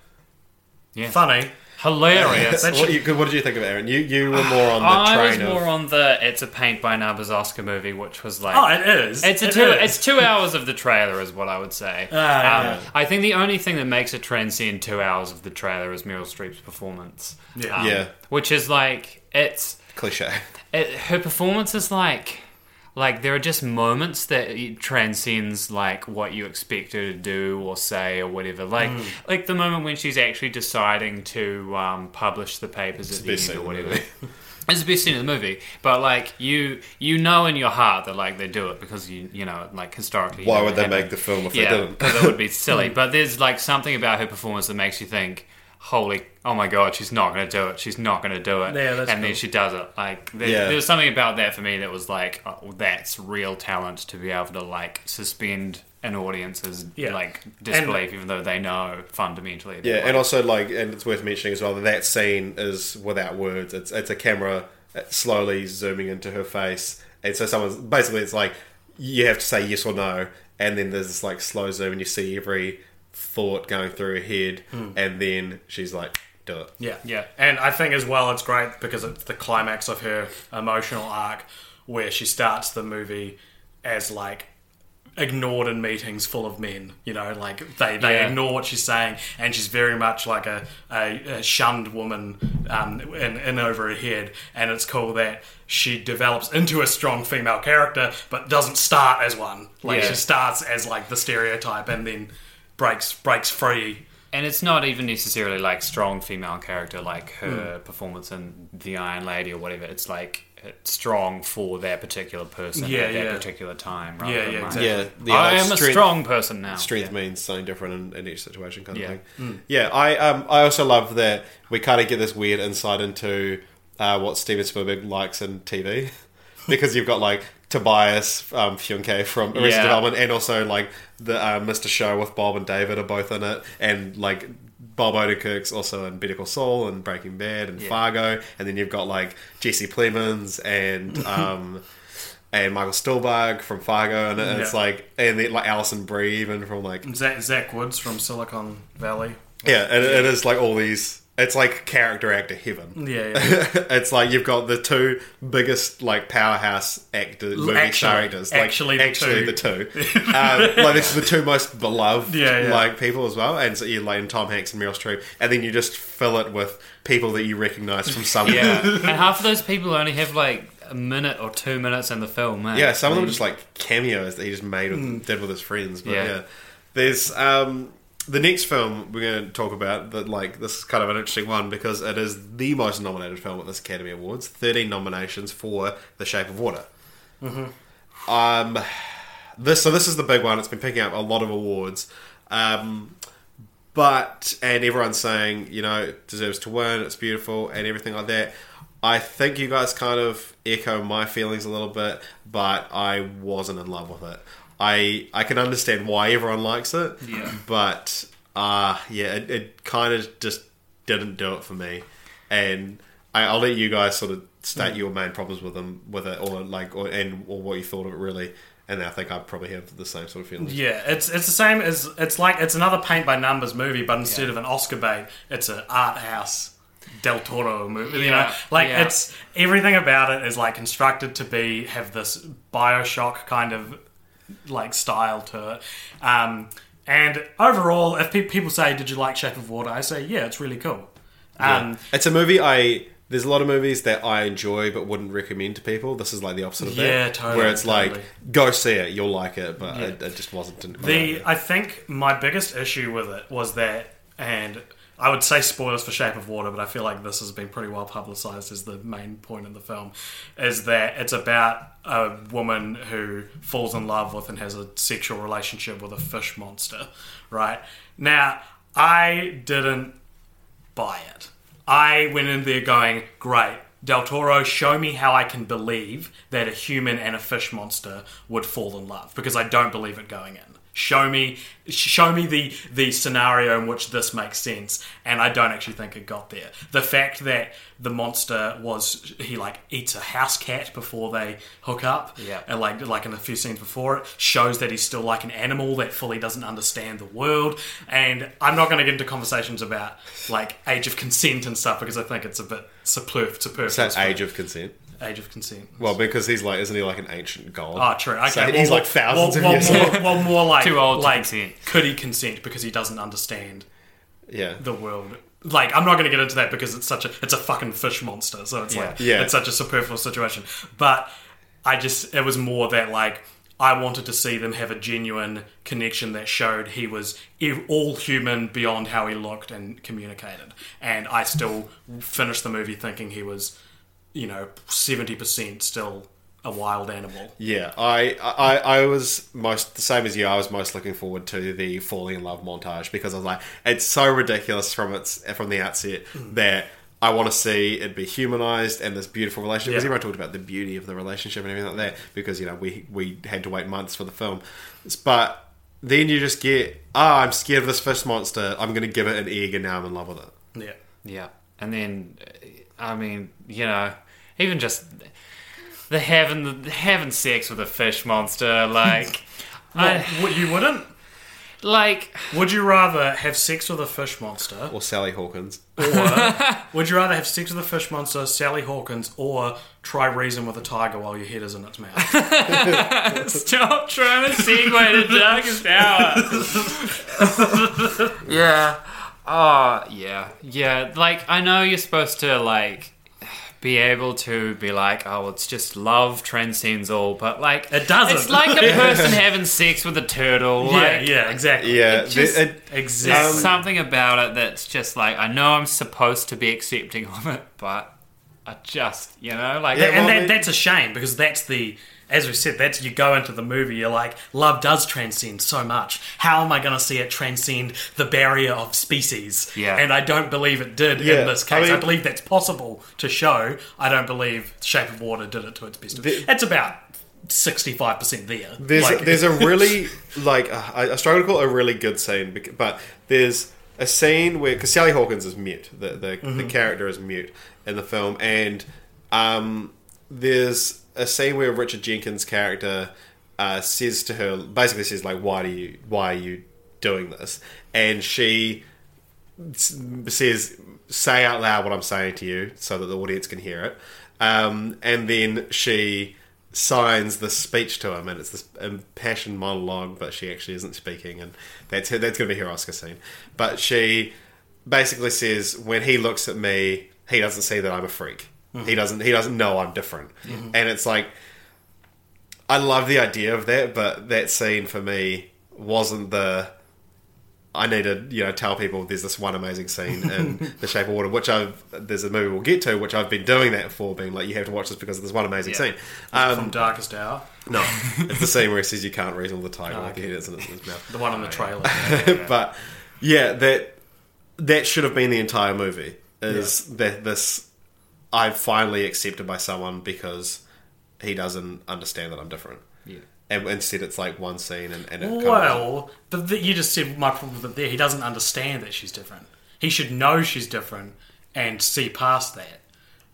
Yeah. Funny. Hilarious. What, should- you, what did you think of it, Aaron? You you were more on the I was train more of on the it's a paint by numbers Oscar movie, which was like Oh, it is. It's a It two. is. It's two hours of the trailer, is what I would say. Ah, yeah, Um, yeah. I think the only thing that makes it transcend two hours of the trailer is Meryl Streep's performance. Yeah. Um, Yeah. which is like it's cliche. it, her performance is like like there are just moments that it transcends like what you expect her to do or say or whatever like Mm. like the moment when she's actually deciding to um, publish the papers at the end or whatever it's the best scene in the movie but like you you know in your heart that like they do it because you you know like historically Why would they happened. make the film if they didn't? because it would be silly but there's like something about her performance that makes you think holy oh my god she's not going to do it she's not going to do it Yeah, that's and then she does it like there, Yeah. there was something about that for me that was like oh, that's real talent to be able to like suspend an audience's Yeah. like disbelief, even though they know fundamentally. Yeah, they're and also like, and it's worth mentioning as well that that scene is without words. It's it's a camera uh, slowly zooming into her face, and so someone's basically it's like you have to say yes or no, and then there's this like slow zoom, and you see every thought going through her head, and then she's like, "Do it." Yeah, Yeah. and I think as well it's great because it's the climax of her emotional arc where she starts the movie as like ignored in meetings full of men. You know, like they, they Yeah. ignore what she's saying, and she's very much like a, a, a shunned woman um, in, in over her head. And it's cool that she develops into a strong female character, but doesn't start as one. Like Yeah. she starts as like the stereotype, and then breaks breaks free. and it's not even necessarily like strong female character like her performance in The Iron Lady or whatever. It's like it's strong for that particular person Yeah, at that yeah. particular time. Rather Yeah, than yeah, like, exactly. Yeah, the I like, am a strong person now. Strength Yeah. means something different in, in each situation, kind of Yeah. thing. Yeah, I um I also love that we kind of get this weird insight into uh, what Steven Spielberg likes in TV, because you've got like Tobias um, Funke from Arrested Yeah. Development, and also like the uh, Mr. Show with Bob and David are both in it, and like. Bob Odenkirk's also in Better Call Saul and Breaking Bad and Fargo, and then you've got like Jesse Plemons and um, and Michael Stuhlbarg from Fargo, and it's Yeah. like and then like Alison Brie even from like Zach, Zach Woods from Silicon Valley. yeah, and it is like all these. It's like character actor heaven. Yeah, yeah. it's like you've got the two biggest like powerhouse actor movie Actually- star actors. Like actually the actually two. the two. um, like this is the two most beloved Yeah, yeah. like people as well. And so you like in Tom Hanks and Meryl Streep, and then you just fill it with people that you recognise from somewhere. Yeah, and half of those people only have like a minute or two minutes in the film. Man. Yeah, some of them are just like cameos that he just made with, did with his friends. But yeah, Yeah. there's um, the next film we're going to talk about. That like this is kind of an interesting one because it is the most nominated film at this Academy Awards. Thirteen nominations for The Shape of Water. Um, this so this is the big one. It's been picking up a lot of awards. Um, but and everyone's saying you know it deserves to win. It's beautiful and everything like that. I think you guys kind of echo my feelings a little bit, but I wasn't in love with it. I I can understand why everyone likes it, Yeah. but uh yeah, it, it kind of just didn't do it for me. And I, I'll let you guys sort of state your main problems with them with it, or like, or and or what you thought of it really. And I think I probably have the same sort of feelings. Yeah, it's it's the same as it's like it's another paint by numbers movie, but instead of an Oscar bait, it's an art house Del Toro movie. You know, like yeah. it's everything about it is like constructed to be have this Bioshock kind of like style to it. Um, and overall, if pe- people say, "Did you like Shape of Water?" I say, "Yeah, it's really cool." Um, It's a movie I. There's a lot of movies that I enjoy but wouldn't recommend to people. This is like the opposite of that. Yeah, totally, Where it's like, go see it, you'll like it, but it, it just wasn't. The. I think my biggest issue with it was that, and I would say spoilers for Shape of Water, but I feel like this has been pretty well publicized as the main point in the film, is that it's about a woman who falls in love with and has a sexual relationship with a fish monster, right? Now, I didn't buy it. I went in there going, great, Del Toro, show me how I can believe that a human and a fish monster would fall in love because I don't believe it going in. Show me, show me the the scenario in which this makes sense, and I don't actually think it got there. The fact that the monster was he like eats a house cat before they hook up, Yeah. and like like in a few scenes before it shows that he's still like an animal that fully doesn't understand the world and i'm not going to get into conversations about like age of consent and stuff because i think it's a bit superfluous that age of consent. Age of consent Well, because he's like, isn't he like an ancient god? Oh, true. Okay, So well, he's well, like thousands well, of well, years more, well, more like Too old to like consent. could he consent because he doesn't understand yeah. the world. Like I'm not going to get into that because it's such a it's a fucking fish monster, so it's like Yeah. it's such a superfluous situation. But I just it was more that like I wanted to see them have a genuine connection that showed he was all human beyond how he looked and communicated, and I still finished the movie thinking he was, you know, seventy percent still a wild animal. Yeah, I, I I was most the same as you. I was most looking forward to the falling in love montage because I was like, it's so ridiculous from its from the outset Mm. that I want to see it be humanized and this beautiful relationship. Because Yeah. everyone talked about the beauty of the relationship and everything like that. Because you know we we had to wait months for the film, but then you just get, ah, I'm scared of this fish monster. I'm going to give it an egg, and now I'm in love with it. Yeah. Yeah, and then I mean, you know, even just the having the having sex with a fish monster, like, Well, I, what, you wouldn't? like, Would you rather have sex with a fish monster, Or Sally Hawkins. or would you rather have sex with a fish monster, Sally Hawkins, or try reason with a tiger while your head is in its mouth? stop trying to segue to darkest hour. yeah. Oh, yeah, yeah. Like, I know you're supposed to like be able to be like, oh, it's just love transcends all, but like, It doesn't. It's like a person having sex with a turtle. yeah, Like, yeah, exactly. Yeah, It just- the- it- There's Exactly. Um, something about it that's just like I know I'm supposed to be accepting of it, but I just you know like Yeah, and well, that, they- that's a shame because that's the as we said that's you go into the movie you're like love does transcend so much. How am i going to see it transcend the barrier of species? Yeah. and i don't believe it did Yeah, in this case. I, mean- believe that's possible to show. I don't believe shape of water did it to its best The- it's about 65% there. There's Like- there's a really like uh, I, I struggle to call it a really good scene, but there's a scene where because Sally Hawkins is mute, the the, the character is mute in the film, and um, there's a scene where Richard Jenkins' character uh, says to her, basically says like, "Why do you why are you doing this?" And she says, "Say out loud what I'm saying to you, so that the audience can hear it." Um, and then she signs this speech to him, and it's this impassioned monologue, but she actually isn't speaking, and that's her, that's going to be her Oscar scene. But she basically says, when he looks at me, he doesn't see that I'm a freak. He doesn't he doesn't know I'm different, and it's like I love the idea of that, but that scene for me wasn't the. I need to, you know, tell people there's this one amazing scene in The Shape of Water, which I've there's a movie we'll get to, which I've been doing that for, being like, you have to watch this because of this one amazing Yeah. scene. Um, from darkest hour no, it's the scene where he says you can't reason with the tiger like he is in his mouth. the one on the trailer but yeah, that that should have been the entire movie. Is that this? I'm finally accepted by someone because he doesn't understand that I'm different. Yeah. And instead, it's like one scene, and, and it kind of- Well, but th- you just said my problem with it there. He doesn't understand that she's different. He should know she's different and see past that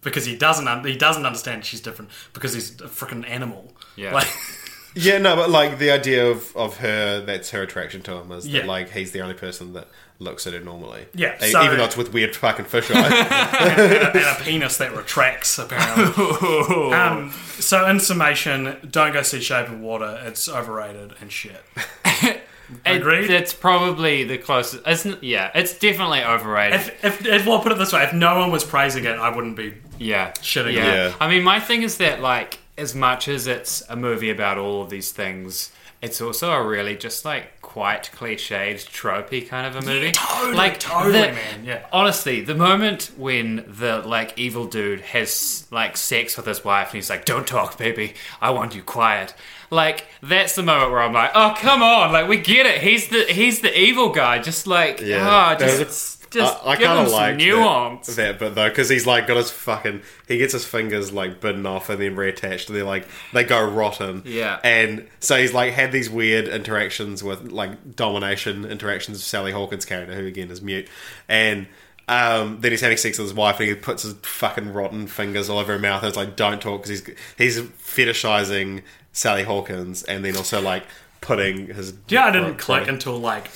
because he doesn't. Un- he doesn't understand she's different because he's a freaking animal. Yeah. Like, yeah, no, but like the idea of, of her, that's her attraction to him is Yeah. that like he's the only person that looks at her normally. Yeah, so- even though it's with weird fucking fish eyes. and a penis that retracts apparently. um, so, in summation, don't go see Shape of Water. It's overrated and shit. It- Agreed? It's probably the closest. It's, n- yeah, it's definitely overrated. If, if, if well, put it this way: if no one was praising it, I wouldn't be. yeah, Shitting yeah. it. Yeah. I mean, my thing is that like, as much as it's a movie about all of these things, it's also a really just like quite cliched, tropey kind of a movie. totally, like totally, the- man, yeah. Honestly, the moment when the like evil dude has like sex with his wife and he's like, "Don't talk, baby. I want you quiet." Like that's the moment where I'm like, "Oh, come on! Like we get it. He's the he's the evil guy. Just like, Yeah. ah, just There's- just I, I give kind him of some like nuance." that, that bit though, because he's like got his fucking. He gets his fingers like bitten off and then reattached. And they're like they go rotten. Yeah. and so he's like had these weird interactions with like domination interactions with Sally Hawkins' character, who again is mute, and. Um, then he's having sex with his wife, and he puts his fucking rotten fingers all over her mouth. And it's like, don't talk, because he's he's fetishizing Sally Hawkins, and then also like putting his. Yeah, I didn't click until like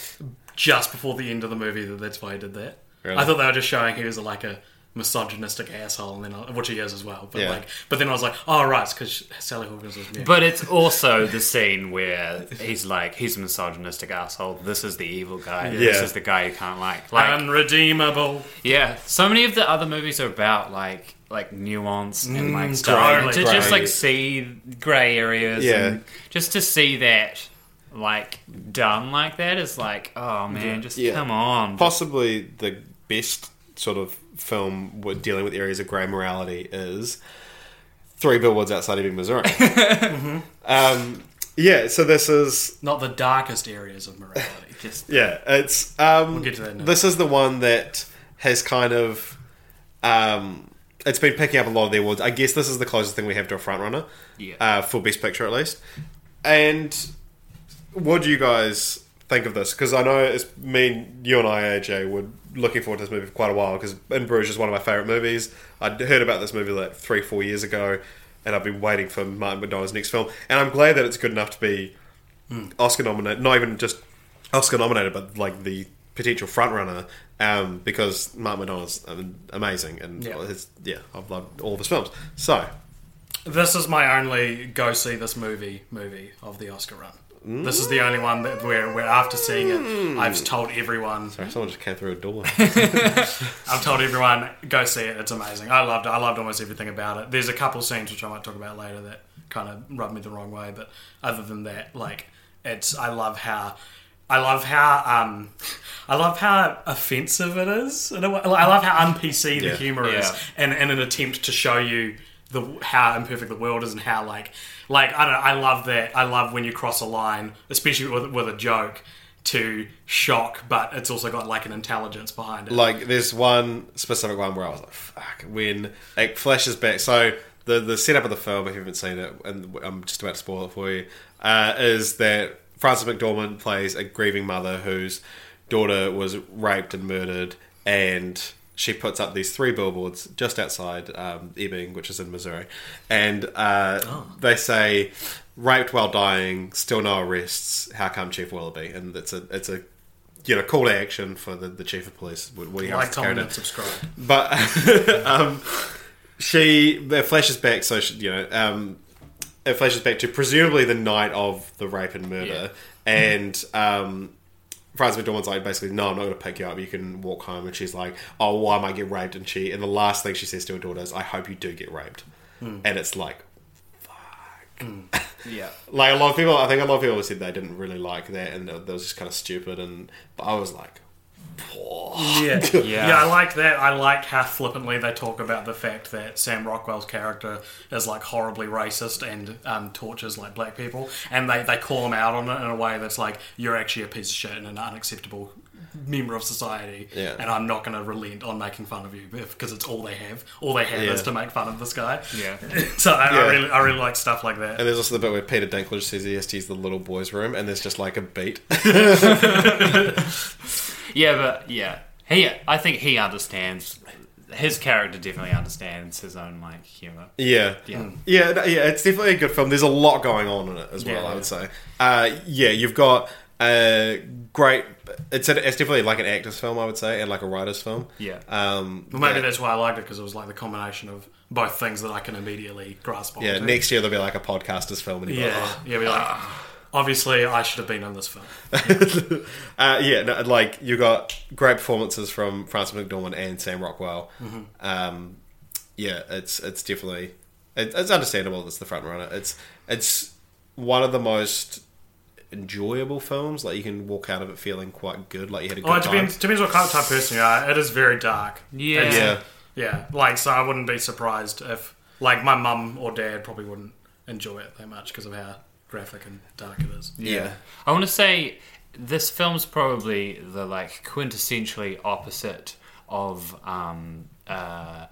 just before the end of the movie that that's why he did that. Really? I thought they were just showing he was like a misogynistic asshole, and then I, which he is as well. But Yeah. like, but then I was like, oh right, it's because Sally Hawkins was mute. But it's also the scene where he's like, he's a misogynistic asshole. This is the evil guy. This Yeah. is the guy you can't like. Like, unredeemable. yeah. So many of the other movies are about like like nuance and like mm, stuff. totally. to just Grey. like see grey areas. Yeah. And just to see that like done like that is like, oh man, just Yeah. come on. possibly the best sort of film with dealing with areas of grey morality is Three Billboards Outside Ebbing, Missouri. um, yeah, so this is Not the darkest areas of morality. just yeah, it's um, We'll get to that in a this is the one that has kind of um, it's been picking up a lot of the awards. I guess this is the closest thing we have to a front runner Yeah. uh, for Best Picture at least, and what do you guys think of this? Because I know it's me, and you and I, AJ, were looking forward to this movie for quite a while. Because In Bruges is one of my favorite movies. I'd heard about this movie like three, four years ago, and I've been waiting for Martin McDonagh's next film. And I'm glad that it's good enough to be Oscar nominated. Not even just Oscar nominated, but like the potential front runner. Um, because Martin McDonagh's um, amazing, and Yeah. his, yeah, I've loved all of his films. So, This is my only go see this movie movie of the Oscar run. This is the only one that where, where after seeing it, I've told everyone. sorry, someone just came through a door. I've told everyone go see it. It's amazing. I loved it. I loved almost everything about it. There's a couple scenes which I might talk about later that kind of rubbed me the wrong way, but other than that, like it's. I love how. I love how um, I love how offensive it is. in a way. I love how un PC the Yeah. humor is, Yeah. and in an attempt to show you the how imperfect the world is and how like like I don't know. I love that. I love when you cross a line, especially with, with a joke, to shock, but it's also got like an intelligence behind it. like there's one specific one where I was like, "Fuck!" When it flashes back. So the the setup of the film, if you haven't seen it, and I'm just about to spoil it for you, uh, is that Frances McDormand plays a grieving mother whose daughter was raped and murdered, and she puts up these three billboards just outside um, Ebbing, which is in Missouri, and uh, they say. Raped while dying, still no arrests. How come Chief Willoughby? And it's a it's a you know call to action for the, the chief of police Woody like comment and subscribe. But um, she it flashes back, so she, you know, um, it flashes back to presumably the night of the rape and murder, and um, Frances McDormand's like basically, no, I'm not going to pick you up. You can walk home, and she's like, oh, why might I get raped? And she, and the last thing she says to her daughter is, I hope you do get raped, hmm. and it's like. Fuck hmm. Yeah. Like a lot of people, I think a lot of people said they didn't really like that, and that was just kind of stupid. And but I was like, Yeah. Yeah. yeah, I like that. I like how flippantly they talk about the fact that Sam Rockwell's character is like horribly racist and um, tortures like black people, and they, they call him out on it in a way that's like you're actually a piece of shit and an unacceptable member of society, Yeah. and I'm not going to relent on making fun of you because it's all they have. All they have Yeah. is to make fun of this guy. Yeah. so I, Yeah. I really I really like stuff like that. And there's also the bit where Peter Dinklage says he has to use the little boy's room, and there's just like a beat. Yeah, but yeah, he. I think he understands. His character definitely understands his own like humor. yeah, Yeah. yeah, yeah. It's definitely a good film. There's a lot going on in it as well. Yeah. I would say. Uh, yeah, you've got a great. It's a, it's definitely like an actor's film, I would say, and like a writer's film. Yeah. Um, Well, maybe yeah. that's why I liked it because it was like the combination of both things that I can immediately grasp on. Yeah, next year there'll be like a podcaster's film, and you'll like, Yeah, yeah. Be like, obviously, I should have been in this film. uh, yeah, no, like you got great performances from Frances McDormand and Sam Rockwell. Mm-hmm. Um, yeah, it's it's definitely it, it's understandable. It's the front runner. It's it's one of the most enjoyable films. Like you can walk out of it feeling quite good. Like you had a good Oh, it time. depends, depends what kind of type of person you are. It is very dark. Yeah. It's- Yeah. yeah. Like, so I wouldn't be surprised if, like, my mum or dad probably wouldn't enjoy it that much because of how graphic and dark it is. Yeah. I want to say this film's probably the like quintessentially opposite of um uh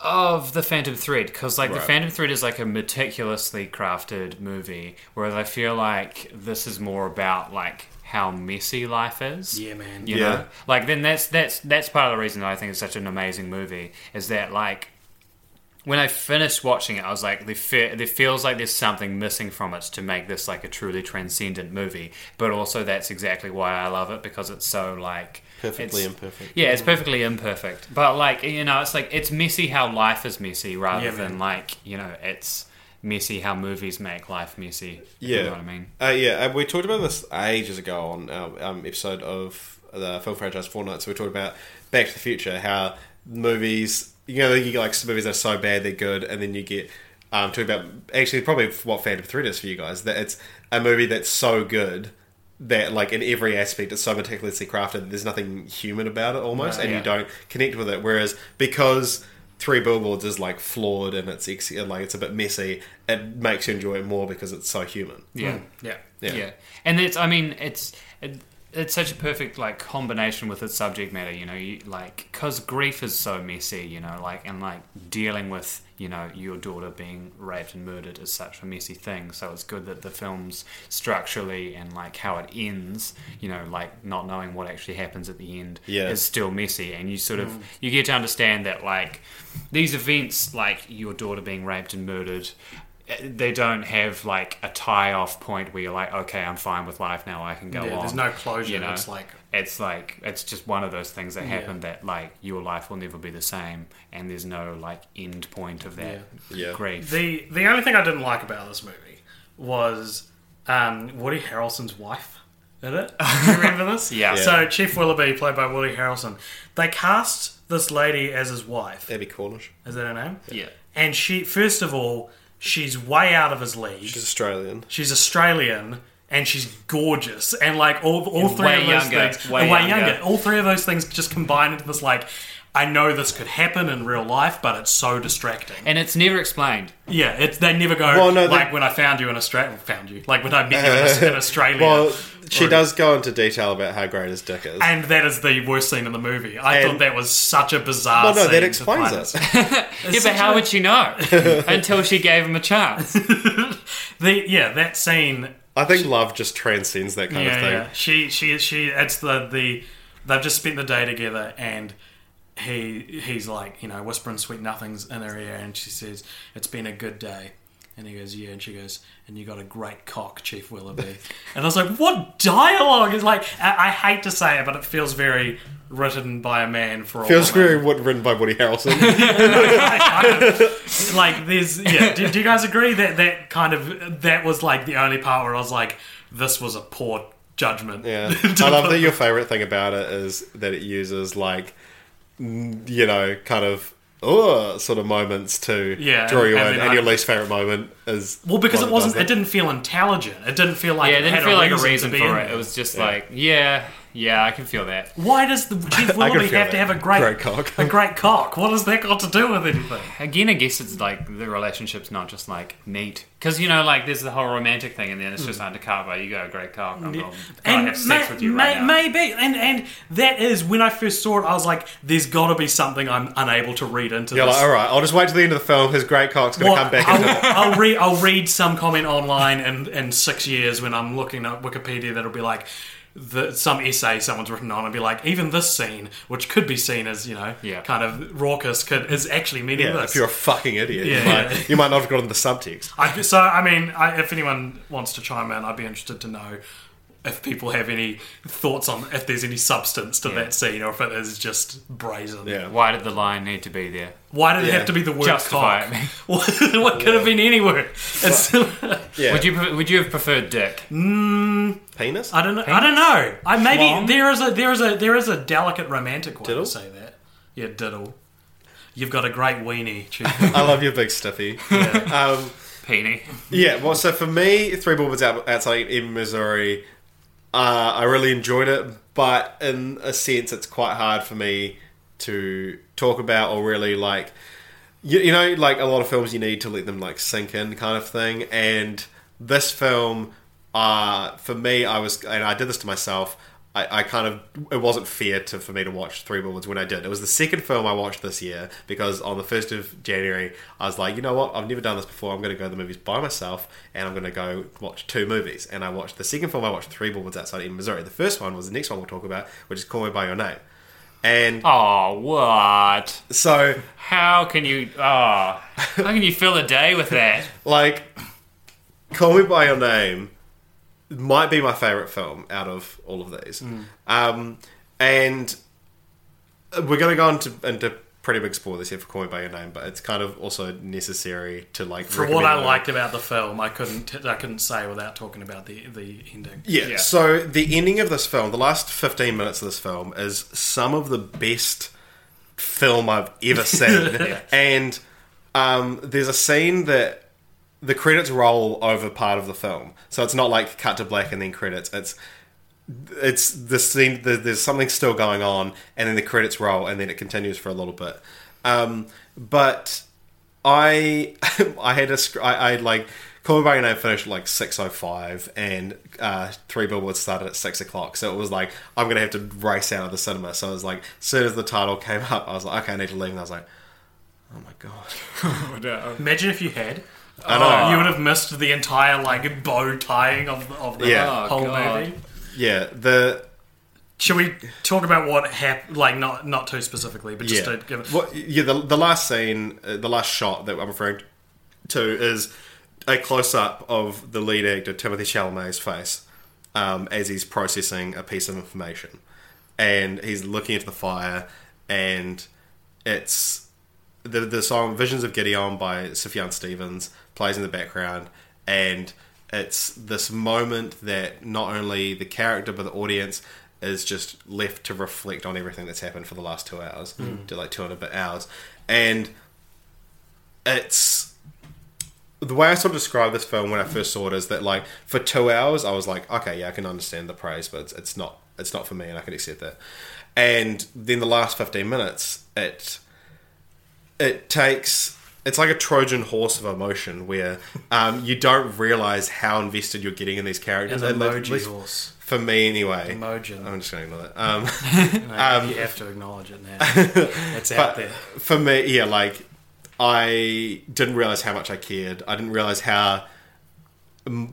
of the Phantom Thread because like the Phantom Thread is like a meticulously crafted movie whereas I feel like this is more about like how messy life is Yeah, man. you Yeah. know like then that's that's that's part of the reason that I think it's such an amazing movie is that like when I finished watching it, I was like, there, fe- there feels like there's something missing from it to make this like a truly transcendent movie. But also, that's exactly why I love it because it's so like Perfectly it's- imperfect. Yeah, it's perfectly imperfect. But like you know, it's like it's messy how life is messy rather Yeah, than man. like you know, it's messy how movies make life messy. Yeah, you know what I mean. Uh, yeah, uh, we talked about this ages ago on our um, episode of the film franchise Fortnite. So we talked about Back to the Future, how movies, you know, you get like movies that are so bad they're good, and then you get um, talking about actually probably what Phantom Thread is for you guys. That it's a movie that's so good that like in every aspect it's so meticulously crafted there's nothing human about it almost, and yeah. you don't connect with it. Whereas because Three Billboards is like flawed and it's ex- like it's a bit messy, it makes you enjoy it more because it's so human. Yeah. Hmm. Yeah. Yeah. Yeah. and it's I mean it's it, it's such a perfect like combination with its subject matter. You know, you, like because grief is so messy. You know, like and like dealing with you know your daughter being raped and murdered is such a messy thing. So it's good that the film's structurally and like how it ends. You know, like not knowing what actually happens at the end Yeah. is still messy, and you sort of mm. you get to understand that like these events, like your daughter being raped and murdered. They don't have like a tie-off point where you're like, okay, I'm fine with life now. I can go Yeah, on. there's no closure. You know, It's like it's like it's just one of those things that happen that like your life will never be the same, and there's no like end point of that Yeah. grief. the the only thing I didn't like about this movie was um, Woody Harrelson's wife in it. Do you remember this? Yeah. Yeah. So Chief Willoughby, played by Woody Harrelson, they cast this lady as his wife. Abbie Cornish. Is that her name? yeah, And she, first of all, she's way out of his league. She's Australian. She's Australian and she's gorgeous. And like all, all And three way of those younger, things, way and way younger. younger. All three of those things just combine into this like. I know this could happen in real life, but it's so distracting. and it's never explained. Yeah, it's they never go Well, no, they- like when I found you in Australia. Found you like when I met you in, in Australia. Well, she Or- does go into detail about how great his dick is. and that is the worst scene in the movie. I And- thought that was such a bizarre. well, no, scene that explains it. Yeah, but how would she know until she gave him a chance? The yeah, that scene. I think love just transcends that kind Yeah, of thing. yeah. She she she. It's the the they've just spent the day together and. He he's like you know whispering sweet nothings in her ear and she says it's been a good day. And he goes yeah and she goes and you got a great cock Chief Willoughby. And I was like what dialogue? Is like I, I hate to say it but it feels very written by a man for a Feels woman. very what written by Woody Harrelson. like there's yeah do, do you guys agree that that kind of that was like the only part where i was like this was a poor judgment. Yeah, I love that your favorite thing about it is that it uses like, you know, kind of oh sort of moments to Yeah, draw you and in, then and I- your least favorite moment is well because it wasn't does it didn't feel intelligent. It didn't feel like Yeah, it didn't had feel like a reason for it. It was just like, yeah, yeah, I can feel that. why does the can willoughby feel have to that. have a great, Great cock. a great cock what has that got to do with anything Again, I guess it's like the relationship's not just like neat. Because, you know, like there's the whole romantic thing, and then it's just hmm. undercut by you got a great cock. I'm going to and have sex may- with you may- right now. maybe and and that is when i first saw it i was like there's got to be something i'm unable to read into You're this like, all right, I'll just wait till the end of the film. His great cock's going to Well, come back I'll, into. I'll read. I'll read some comment online in, in six years when I'm looking at Wikipedia that'll be like the, some essay someone's written on and be like, even this scene, which could be seen as you know, Yeah. kind of raucous, could is actually meaning Yeah, this. if you're a fucking idiot, Yeah, you, might, you might not have gotten the subtext. I, so I mean, I, if anyone wants to chime in, I'd be interested to know if people have any thoughts on if there's any substance to that scene or if it is just brazen. Yeah. Why did the line need to be there? Why did it have to be the word Justify cock? it. what, what could have been anywhere? It's, Yeah. Would you would you have preferred Dick? Mm, penis? I don't know. I don't know. I maybe Schlong? there is a there is a there is a delicate romantic way Diddle? to say that. Yeah, diddle. You've got a great weenie. Chief. I love your big stiffy. Um, Peony. Yeah, well, so for me, Three Billboards Out, Outside in Missouri, uh, I really enjoyed it, but in a sense, it's quite hard for me to talk about or really like. You, you know, like a lot of films, you need to let them like sink in, kind of thing. And this film, uh, for me, I was, and I did this to myself. I, I kind of it wasn't fair to for me to watch Three Billboards when I did. It was the second film I watched this year because on the first of January I was like, you know what, I've never done this before. I'm going to go to the movies by myself and I'm going to go watch two movies. And I watched the second film I watched Three Billboards Outside in Missouri. The first one was the next one we'll talk about, which is Call Me by Your Name. And Oh, what? so How can you? Oh, how can you fill a day with that? like Call Me by Your Name might be my favorite film out of all of these. Um, and we're going to go into into pretty big spoilers here for Call Me by Your Name, but it's kind of also necessary to like. For what I it. liked about the film, I couldn't I couldn't say without talking about the the ending. Yeah, Yeah. So the ending of this film, the last fifteen minutes of this film, is some of the best film I've ever seen. And um, there's a scene that the credits roll over part of the film, so it's not like cut to black and then credits. It's it's the scene. there- There's something still going on, and then the credits roll, and then it continues for a little bit. Um, but I I had a sc- I, I like Call Me by Your Name finished at like six oh five, and uh, Three Billboards started at six o'clock. So it was like I'm gonna have to race out of the cinema. So it was like, as soon as the title came up, I was like, okay, I need to leave. And I was like, oh my god, Imagine if you had. I know. You would have missed the entire like bow tying of, of the Yeah. whole Oh, God. movie. yeah, the Should we talk about what happened? Like not not too specifically, but just yeah, to give it. What- yeah. The, the last scene, uh, the last shot that I'm referring to is a close up of the lead actor Timothée Chalamet's face um, as he's processing a piece of information, and he's looking into the fire, and it's the the song "Visions of Gideon" by Sufjan Stevens plays in the background, and it's this moment that not only the character but the audience is just left to reflect on everything that's happened for the last two hours, hmm. to like two and a bit hours, and it's the way I sort of described this film when I first saw it is that like for two hours I was like, okay, yeah, I can understand the praise, but it's, it's not it's not for me, and I can accept that. And then the last fifteen minutes, it it takes it's like a Trojan horse of emotion where um, you don't realize how invested you're getting in these characters. An emoji horse. For me, anyway. Emojin. I'm just going to ignore that. Um, No, you have to acknowledge it now. it's out there. for me, yeah, like I didn't realize how much I cared. I didn't realize how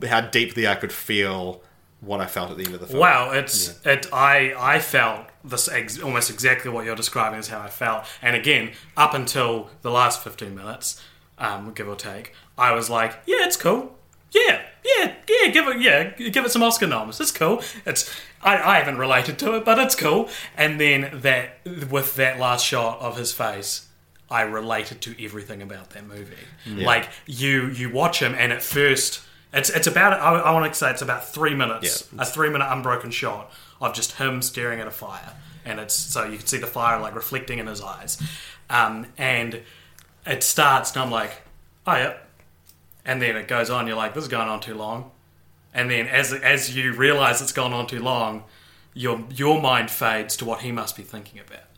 how deeply I could feel what I felt at the end of the film. Wow, it's it. I I felt this ex- almost exactly what you're describing is how I felt. And again, up until the last 15 minutes, um, give or take, I was like, yeah, it's cool. Yeah, yeah, yeah. Give it, yeah, give it some Oscar noms. It's cool. It's I, I haven't related to it, but it's cool. And then that with that last shot of his face. I related to everything about that movie. Like you, you watch him, and at first, it's it's about. I, I want to say it's about three minutes, Yeah. a three minute unbroken shot of just him staring at a fire, and it's so you can see the fire like reflecting in his eyes, um, and it starts, and I'm like, oh yeah, and then it goes on. You're like, this is going on too long, and then as as you realize it's gone on too long, your your mind fades to what he must be thinking about,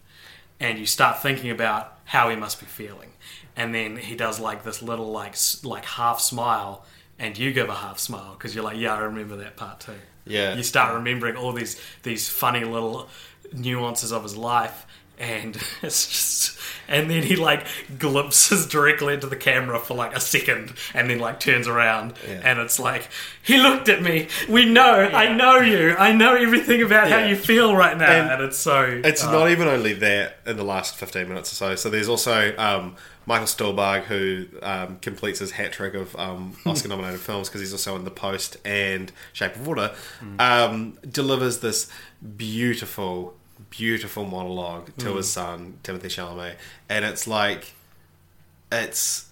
and you start thinking about how he must be feeling, and then he does like this little like like half smile, and you give a half smile because you're like, yeah, I remember that part too. Yeah. you start remembering all these these funny little nuances of his life. And it's just, and then he like glimpses directly into the camera for like a second, and then like turns around, and it's like he looked at me. We know, I know you, I know everything about how you feel right now, And and, it's so. It's uh, not even only that in the last 15 minutes or so. So there's also um, Michael Stuhlbarg, who um, completes his hat trick of um, Oscar nominated films because he's also in The Post and Shape of Water, um, delivers this beautiful, beautiful monologue to mm. his son, Timothée Chalamet. And it's like, it's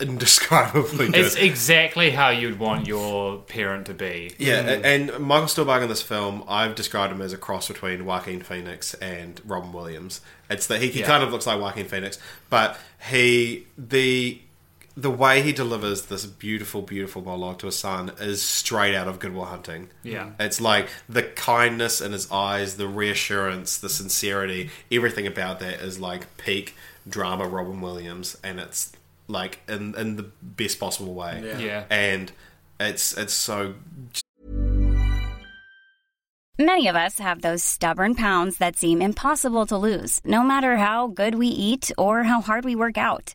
indescribably good. It's exactly how you'd want your parent to be. Yeah, mm. a- and Michael Stuhlbarg in this film, I've described him as a cross between Joaquin Phoenix and Robin Williams. It's that he, he Yeah. kind of looks like Joaquin Phoenix, but he the the way he delivers this beautiful, beautiful monologue to his son is straight out of Good Will Hunting. Yeah. It's like the kindness in his eyes, the reassurance, the sincerity, everything about that is like peak drama Robin Williams, and it's like in in the best possible way. Yeah. Yeah. And it's it's so Many of us have those stubborn pounds that seem impossible to lose, no matter how good we eat or how hard we work out.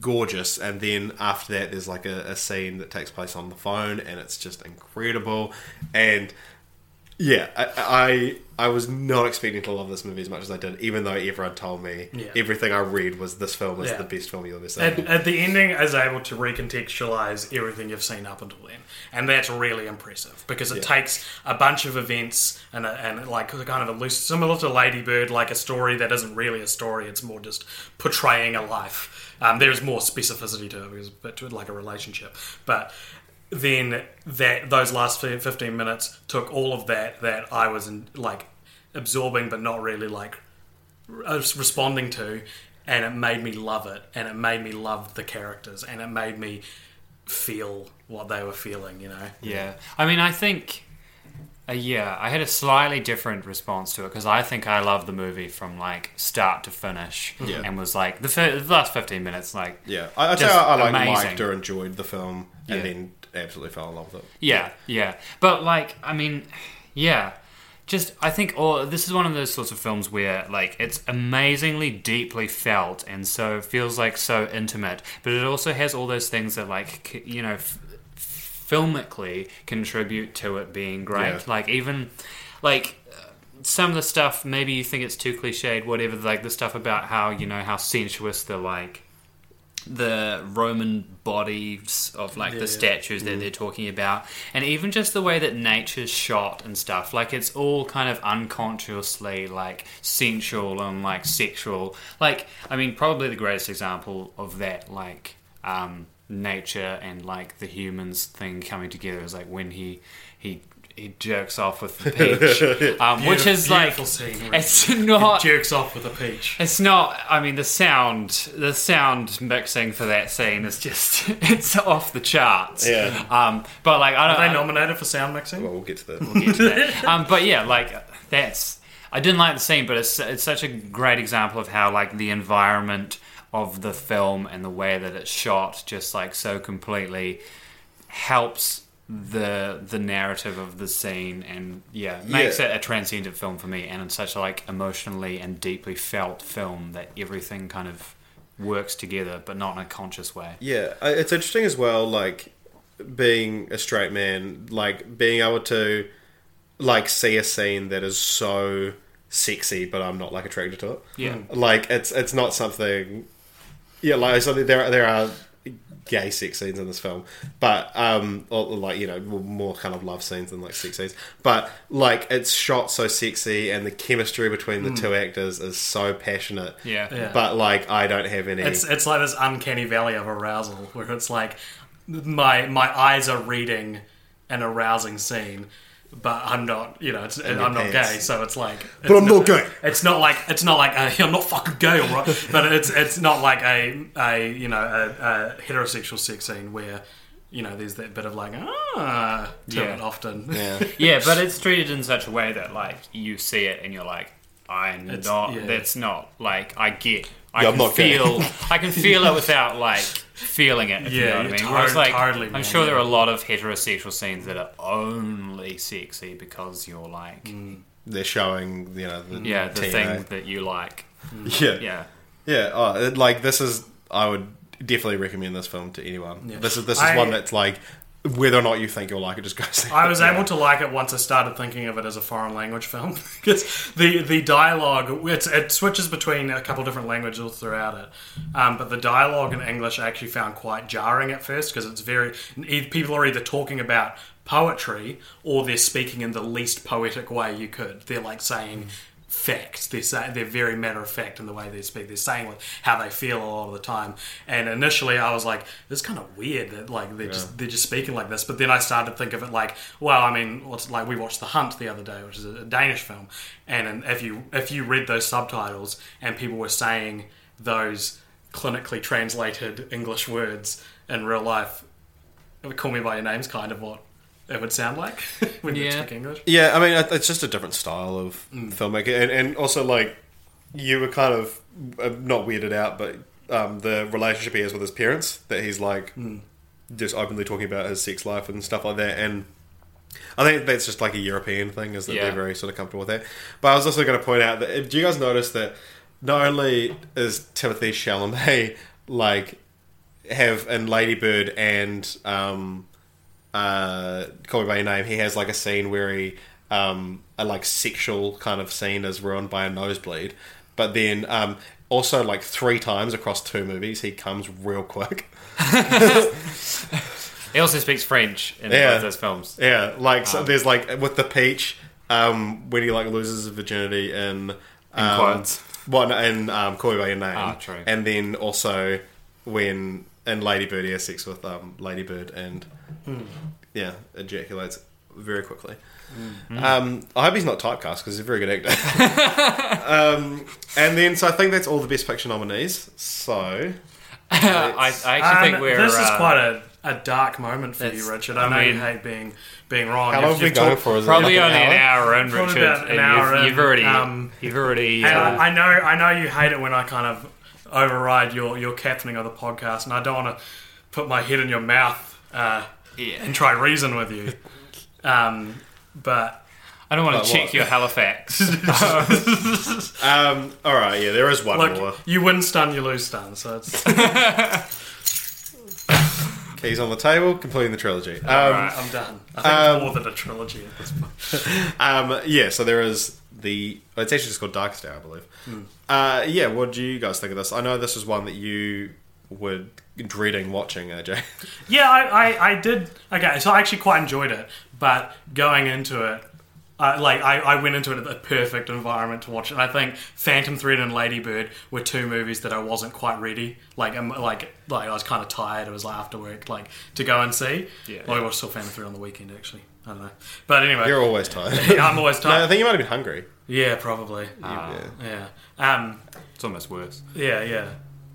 Gorgeous and then after that there's like a, a scene that takes place on the phone and it's just incredible and yeah I, I I was not expecting to love this movie as much as I did even though everyone told me Yeah. everything I read was this film is Yeah. the best film you'll ever see At, at the ending, is able to recontextualize everything you've seen up until then, and that's really impressive because it Yeah. takes a bunch of events and a, and like kind of a loose, similar to Lady Bird, like a story that isn't really a story; it's more just portraying a life. Um, there's more specificity to it because to like a relationship, but then that those last 15 minutes took all of that that I was in, like absorbing but not really like responding to and it made me love it and it made me love the characters and it made me feel what they were feeling you know? Yeah, I mean, I think, uh, yeah, I had a slightly different response to it because I think I loved the movie from like start to finish, Yeah. and was like the, fir- the last fifteen minutes, like Yeah, I- I'd say I, I like amazing. liked or enjoyed the film, and Yeah. then absolutely fell in love with it. Yeah, yeah. But like, I mean, yeah. Just I think all this is one of those sorts of films where like it's amazingly deeply felt and so feels like so intimate, but it also has all those things that like you know f- filmically contribute to it being great. Yeah. Like even like some of the stuff maybe you think it's too cliched whatever like the stuff about how you know how sensuous the like the Roman bodies of like the statues that they're talking about, and even just the way that nature's shot and stuff. Like it's all kind of unconsciously like sensual and like sexual. Like I mean, probably the greatest example of that, like um, nature and like the humans thing coming together is like when he he. He jerks off with the peach, um, which is like beautiful scene where it's not jerks off with a peach it's not. I mean, the sound, the sound mixing for that scene is just it's off the charts. Yeah. Um. But like, I don't. are they nominated for sound mixing Well, we'll get to that. get to that. um. But yeah, like that's. I didn't like the scene, but it's it's such a great example of how like the environment of the film and the way that it's shot just like so completely helps the the narrative of the scene and yeah makes Yeah. it a transcendent film for me and it's such a like emotionally and deeply felt film that everything kind of works together but not in a conscious way Yeah, it's interesting as well. Like being a straight man, like being able to like see a scene that is so sexy, but I'm not like attracted to it. Yeah. like it's it's not something. Yeah, like so there there are gay sex scenes in this film, but um, or like you know more kind of love scenes than like sex scenes. But like it's shot so sexy, and the chemistry between the two actors is so passionate. Yeah. Yeah. But like I don't have any. It's it's like this uncanny valley of arousal where it's like my my eyes are reading an arousing scene, but I'm not. You know, it's, I'm your not gay, so it's like. But I'm not gay. It's not like it's not like a, I'm not fucking gay, all right. but it's it's not like a a you know a, a heterosexual sex scene where. You know, there's that bit of like ah to Yeah. it often. yeah. yeah but it's treated in such a way that like you see it and you're like i'm It's- not yeah. that's not like i get i Yeah, I'm can not gay. feel i can feel it without like feeling it if you Yeah, know what i you're mean. tot- Whereas, like totally, i'm man, sure there are a lot of heterosexual scenes that are only sexy because you're like Mm. they're showing you know the yeah the TNA. thing that you like. Yeah. Yeah. Yeah oh, it- like this is I would definitely recommend this film to anyone. This is this is I- one that's like whether or not you think you'll like it just go see I was able to like it once I started thinking of it as a foreign language film because the the dialogue it switches between a couple different languages throughout it, um, but the dialogue in English I actually found quite jarring at first because it's very people are either talking about poetry or they're speaking in the least poetic way you could. They're like saying. Facts. They're say, they're very matter of fact in the way they speak. They're saying how they feel a lot of the time. And initially, I was like, "This is kind of weird that like they're just they're just speaking like this." But then I started to think of it like, well, I mean, what's like we watched The Hunt the other day, which is a Danish film, and, and if you if you read those subtitles and people were saying those clinically translated English words in real life, uh, "Call Me by Your Name's" kind of what it would sound like when you speak English. yeah I mean it's just a different style of Mm. filmmaking and, and also like you were kind of uh, not weirded out but um, the relationship he has with his parents that he's like Mm. just openly talking about his sex life and stuff like that and I think that's just like a European thing, is that Yeah. they're very sort of comfortable with that. But I was also going to point out that do you guys notice that not only is Timothée Chalamet like have in Lady Bird and um, uh, Call Me by Your Name, he has like a scene where he um, a like sexual kind of scene is ruined by a nosebleed, but then um, also like three times across two movies he comes real quick. he also speaks french in Yeah. both those films Yeah, like so there's like with the peach um, when he like loses his virginity in um, quotes. What in um, Call Me by Your Name, Ah, true. and then also when and Lady Bird he has sex with um, Lady Bird and Hmm. yeah ejaculates very quickly. Hmm. Um, I hope he's not typecast because he's a very good actor. um, and then so I think that's all the best picture nominees. So I, I actually Um, think we're. this is uh, quite a, a dark moment for you, Richard. I, I know you mean- hate being being wrong. how You've- long have we you've going talked- for? Is it Probably like only an hour in, Probably Richard. about an hour you've, in, you've already, um, you've already. Uh, I know, I know you hate it when I kind of override your, your captaining of the podcast, and I don't want to put my head in your mouth uh, Yeah. and try reason with you. Um, but I don't want But to check what? your Halifax. Um, all right, yeah, there is one more. look, you win stun, you lose stun. So it's Keys on the table, completing the trilogy. Um, alright. I'm done. I think it's more than a trilogy at this point. um, yeah, so there is the. It's actually just called Darkest Hour, I believe. Uh, yeah, what do you guys think of this? I know this is one that you were dreading watching, AJ. Yeah, I, I, I did. Okay, so I actually quite enjoyed it, but going into it, uh, like I, I went into it at the perfect environment to watch it. I think Phantom Thread and Lady Bird were two movies that I wasn't quite ready. Like, um, like, like I was kind of tired. It was like after work, like to go and see. Yeah. Well, I watched Phantom Thread on the weekend actually. I don't know, but anyway, You're always tired. I'm always no, I think you might have been hungry. yeah, probably. Ah. yeah. yeah. Um. it's almost worse. Yeah. Yeah.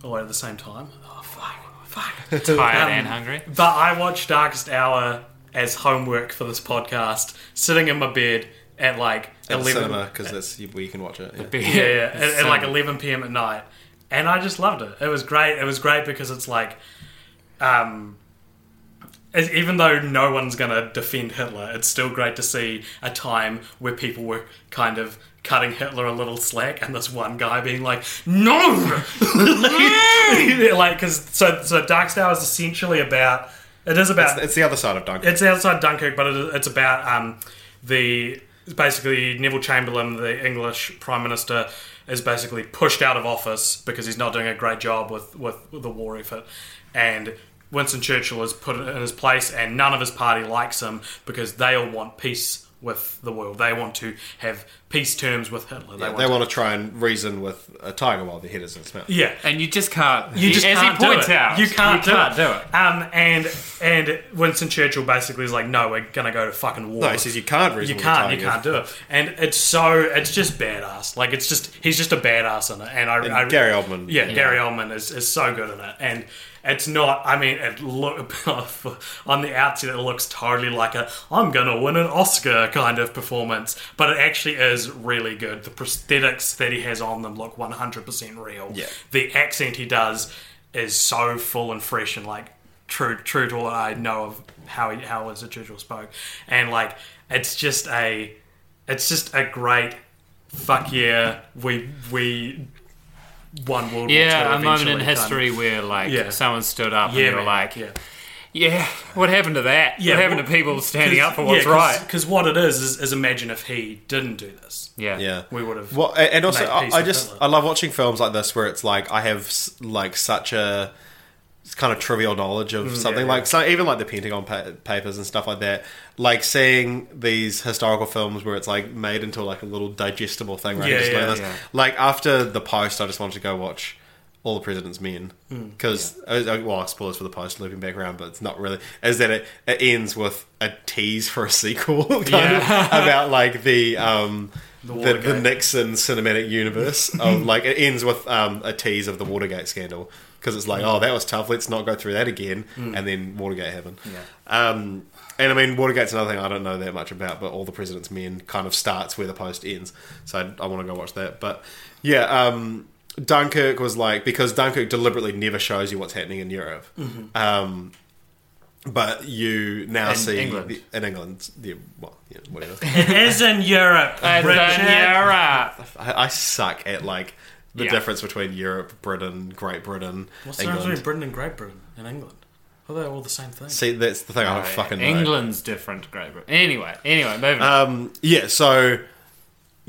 All at the same time. Oh fuck. Fuck. Tired Um, and hungry. But I watched Darkest Hour as homework for this podcast, sitting in my bed at like At eleven. cinema, because that's where you can watch it. Yeah. Yeah, yeah, at, at like eleven p.m. at night, and I just loved it. It was great. It was great because it's like, um, even though no one's gonna defend Hitler, it's still great to see a time where people were kind of cutting Hitler a little slack, and this one guy being like, "No," like because so so Dark Hour is essentially about. It is about It's the other side of Dunkirk. it's the other outside Dunkirk, but it, it's about um, the basically Neville Chamberlain, the English Prime Minister, is basically pushed out of office because he's not doing a great job with, with, the war effort, and Winston Churchill is put in his place, and none of his party likes him because they all want peace with the world. They want to have peace terms with Hitler. They, Yeah, want they to- want to try and reason with a tiger while their head is in its mouth. yeah, And you just can't. You just as can't he do points it. out, You can't, you do, can't it. do it. Um, and and Winston Churchill basically is like, no, we're gonna go to fucking war. No, he says you can't reason You with can't. a You can't do it. And it's so. It's just badass. Like it's just. He's just a badass in it. And I. And I Gary Oldman. Yeah, Gary Oldman is, is so good in it. And it's not. I mean, it look on the outset, it looks totally like a I'm gonna win an Oscar kind of performance, but it actually is really good. The prosthetics that he has on them look 100% real. Yeah. The accent he does is so full and fresh and like true true to what I know of how he how Winston Churchill spoke, and like it's just a it's just a great fuck yeah we we won World War Yeah, II a moment in eventually kind of- history where like Yeah. someone stood up and Yeah, you were like, yeah. yeah, what happened to that? Yeah, what happened well, to people standing up for what's right? Because what it is, is is imagine if he didn't do this, Yeah, Yeah. we would have. Well, and also, made I, peace I with just Hitler. I love watching films like this where it's like I have like such a kind of trivial knowledge of something Mm, yeah, like so even like the Pentagon pa- Papers and stuff like that. Like seeing these historical films where it's like made into like a little digestible thing. Right? Yeah, yeah, yeah. Like after the Post, I just wanted to go watch. All the President's Men, Mm, because well, spoilers for the post, looping back around, but it's not really. Is that it? It ends with a tease for a sequel, kind of, about like the um, the, the, Watergate. Nixon cinematic universe of like it ends with um, a tease of the Watergate scandal because it's like oh that was tough let's not go through that again and then Watergate happened um, and I mean Watergate's another thing I don't know that much about but all the President's Men kind of starts where the Post ends so I, I want to go watch that but yeah um, Dunkirk was like because Dunkirk deliberately never shows you what's happening in Europe um, but you now In see England. the- in England yeah, well yeah, whatever it is in Europe. And Richard. then. I, I suck at like the Yeah. difference between Europe, Britain, Great Britain, What's the difference between Britain and Great Britain and England? Well, they're all the same thing. See, that's the thing I don't fucking know. England's different to Great Britain. Anyway, anyway, moving Uh, on. Um, yeah, so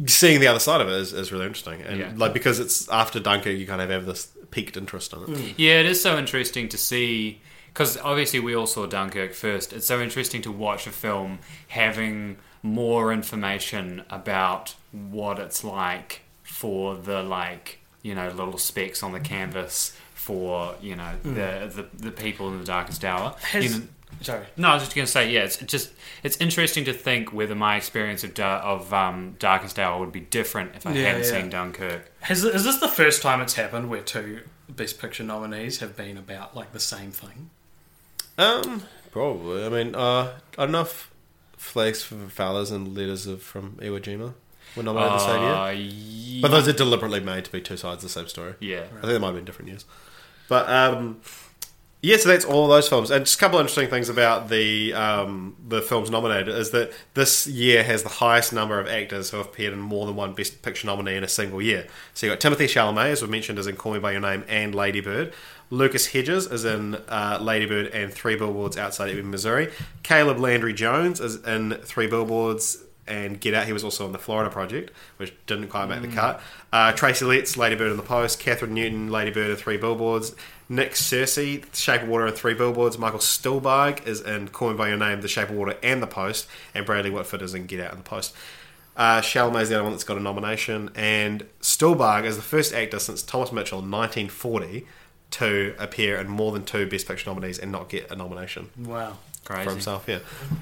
seeing the other side of it is, is really interesting, and Yeah. like because it's after Dunkirk, you kind of have this peaked interest in it. Yeah, it is so interesting to see because obviously we all saw Dunkirk first. It's so interesting to watch a film having more information about what it's like for the like you know little specks on the canvas for you know the, the the people in the darkest hour. Has- You know- Sorry. no, I was just going to say, yeah, it's just it's interesting to think whether my experience of of um, Darkest Hour would be different if I Yeah, hadn't yeah. seen Dunkirk. Has, is this the first time it's happened where two Best Picture nominees have been about like the same thing? Um, probably. I mean, uh, enough flakes for fellas and letters of from Iwo Jima were nominated the same year. Uh, ye- But those are deliberately made to be two sides of the same story. yeah, I think they might have been different years. But um, yeah, so that's all those films. And just a couple of interesting things about the um, the films nominated is that this year has the highest number of actors who have appeared in more than one Best Picture nominee in a single year. So you got Timothée Chalamet, as we mentioned, is in Call Me by Your Name and Lady Bird. Lucas Hedges is in uh, Lady Bird and Three Billboards Outside Ebbing, Missouri. Caleb Landry Jones is in Three Billboards and Get Out. He was also in the Florida Project, which didn't quite make the cut. Uh, Tracy Letts, Lady Bird in the Post. Kathryn Newton, Lady Bird and Three Billboards. Nick Searcy, Shape of Water and Three Billboards. Michael Stuhlbarg is in Call by Your Name, The Shape of Water and The Post. And Bradley Whitford is in Get Out and The Post. Uh, is the only one that's got a nomination, and Stuhlbarg is the first actor since Thomas Mitchell in 1940 to appear in more than two Best Picture nominees and not get a nomination Wow. Crazy. for himself. Yeah,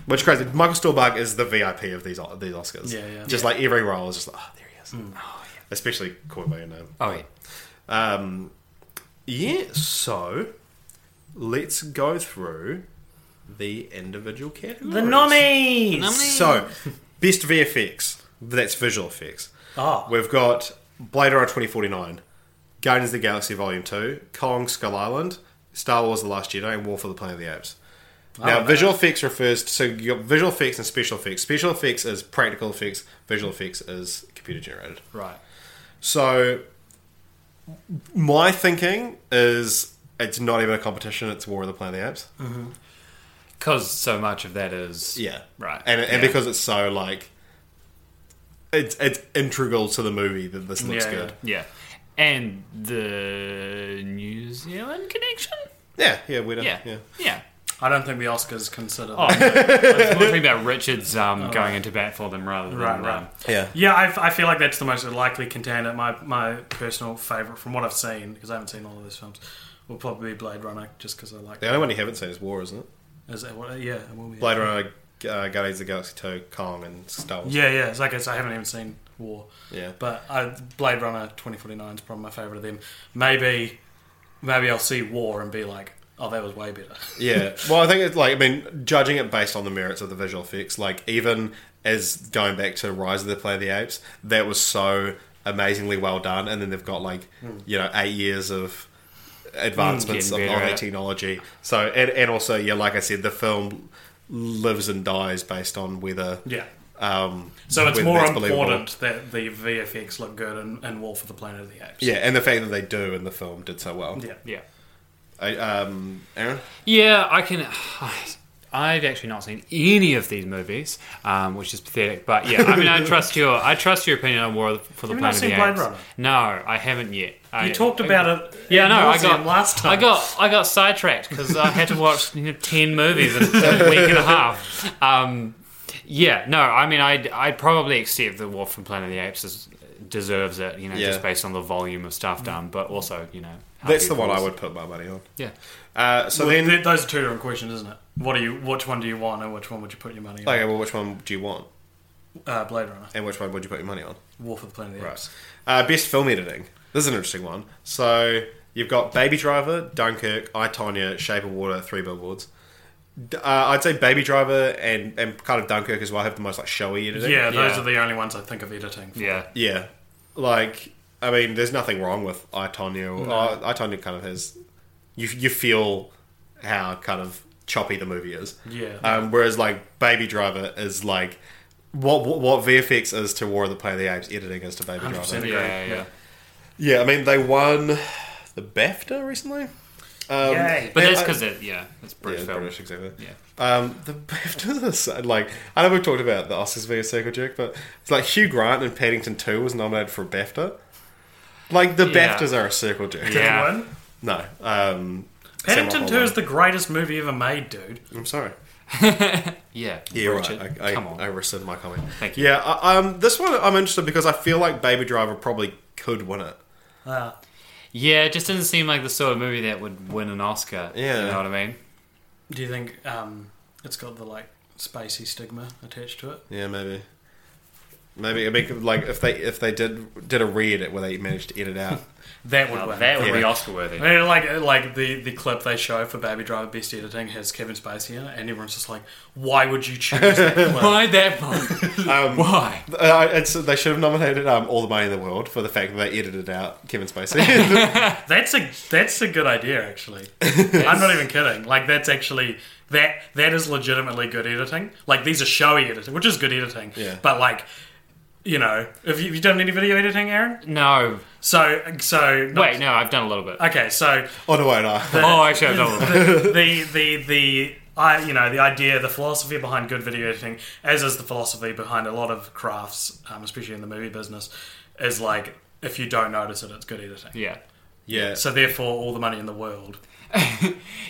which is crazy. Michael Stuhlbarg is the VIP of these uh, these Oscars. Yeah, yeah. Just like every role is just like, oh, there he is. Mm. Oh, yeah. Especially Call Me by Your Name. Oh yeah, Um, yeah. So let's go through the individual categories. The nominees! So, best VFX. That's visual effects. Oh. We've got Blade Runner 2049, Guardians of the Galaxy Volume 2, Kong Skull Island, Star Wars The Last Jedi, and War for the Planet of the Apes. Now, Oh, visual effects refers to so you got visual effects and special effects. Special effects is practical effects, visual effects is computer generated. right. So, my thinking is it's not even a competition, it's War of the Planet of the Apes. Mm-hmm. Because so much of that is Yeah, right, And and Yeah. because it's so like, it's it's integral to the movie that this looks Yeah, good. yeah, and the New Zealand connection. Yeah, yeah, we don't. Yeah, Yeah, yeah. I don't think the Oscars consider Oh, that. I was talking about Richards um, going into bat for them rather than Right, right. Um, yeah. Yeah, I, I feel like that's the most likely contender. My my personal favourite from what I've seen, because I haven't seen all of those films, will probably be Blade Runner, just because I like. The only one you haven't seen is War, isn't it? Is that what? Yeah, it will be. Blade Runner, uh, Guardians of the Galaxy Two, Kong, and Star Wars. Yeah, yeah. It's like I said, I haven't even seen War, yeah. but I, Blade Runner twenty forty nine is probably my favourite of them. Maybe, maybe I'll see War and be like, oh, that was way better. Yeah. Well, I think it's like I mean, judging it based on the merits of the visual effects, like even as going back to Rise of the Planet of the Apes, that was so amazingly well done, and then they've got like you know eight years of advancements Getting of, better of that technology. So and, and also yeah, like I said, the film lives and dies based on whether yeah. um So it's more important that the VFX look good in, in War for the Planet of the Apes. Yeah, and the fact that they do in the film did so well. Yeah. yeah. I, um, Aaron. Yeah, I can. I've actually not seen any of these movies, um, which is pathetic. But yeah, I mean, I trust your I trust your opinion on War for the Have you not Planet of seen the Blade Apes. Runner? No, I haven't yet. I, You talked I- about it. Yeah, ad no, I nauseam got last time. I got I got sidetracked because I had to watch you know, ten movies in a week and a half. Um, yeah, no, I mean, I'd I'd probably accept the War from Planet of the Apes is, deserves it, you know, Yeah. just based on the volume of stuff done, but also you know how That's the one I would put my money on. Yeah. Uh, so Well, then, th- those are two different questions, isn't it? What do you? Which one do you want, and which one would you put your money on? okay, well, which one do you want, Uh, Blade Runner, and which one would you put your money on? War for the Planet of the Right. Apes. Uh, best film editing. This is an interesting one. So you've got Baby Driver, Dunkirk, I Tonya, Shape of Water, Three Billboards. D- Uh, I'd say Baby Driver and, and kind of Dunkirk as well have the most like showy editing. Yeah, those Yeah. are the only ones I think of editing. For. Yeah. Yeah, like I mean, there's nothing wrong with I Tonya. Uh, I Tonya kind of has you you feel how kind of choppy the movie is. Yeah. Um, whereas like Baby Driver is like what, what what VFX is to War of the Planet of the Apes, editing is to Baby 100% Driver. agree. Yeah, yeah. Yeah, I mean they won the BAFTA recently. Um, Yay. But and that's because it, yeah, it's British yeah, film. British exactly. Yeah. Um, the BAFTAs are like I know we've talked about the Oscars being a circle jerk, but it's like Hugh Grant in Paddington Two was nominated for a BAFTA. Like the Yeah. BAFTAs are a circle jerk. Did Yeah. win? No, um, Paddington Sam 2 is the greatest movie ever made, dude. I'm sorry. Yeah, Yeah, Richard, right. I, I, come on. I rescind my comment. Thank you. Yeah, I, um, this one I'm interested because I feel like Baby Driver probably could win it. Uh, Yeah, it just doesn't seem like the sort of movie that would win an Oscar. Yeah. You know what I mean? Do you think um, it's got the like spacey stigma attached to it? Yeah, maybe. Maybe I mean, like if they if they did did a re-edit where they managed to edit out. That would Well, win. that would be Oscar worthy. I mean, like like the, the clip they show for Baby Driver Best Editing has Kevin Spacey in it, and everyone's just like, "Why would you choose that?" clip? Why that one? Um, Why? Uh, it's, they should have nominated um, All the Money in the World for the fact that they edited out Kevin Spacey. That's a that's a good idea, actually. I'm not even kidding. Like that's actually that that is legitimately good editing. Like these are showy editing, which is good editing. Yeah. But like, you know, have you, have you done any video editing, Aaron? No. So so Wait, no, I've done a little bit. Okay, so oh no, wait, no. oh, actually, I've done a little bit. the the the I you know the idea, the philosophy behind good video editing, as is the philosophy behind a lot of crafts, um, especially in the movie business, is like if you don't notice it, it's good editing. Yeah. Yeah. So therefore, all the money in the world.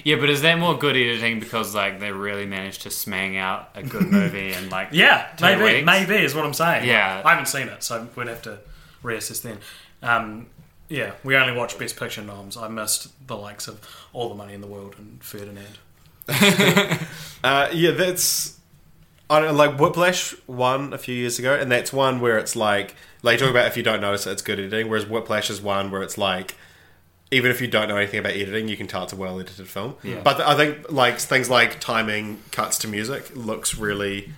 Yeah, but is that more good editing because like they really managed to smang out a good movie and like Yeah, maybe, weeks? maybe is what I'm saying. Yeah. I haven't seen it, so we'd have to reassess then. Um, yeah, we only watch Best Picture noms. I missed the likes of All the Money in the World and Ferdinand. Uh, yeah, that's I don't like Whiplash won a few years ago, and that's one where it's like like you talk about if you don't notice it, it's good editing. Whereas Whiplash is one where it's like even if you don't know anything about editing, you can tell it's a well edited film. Yeah. But I think like things like timing, cuts to music looks really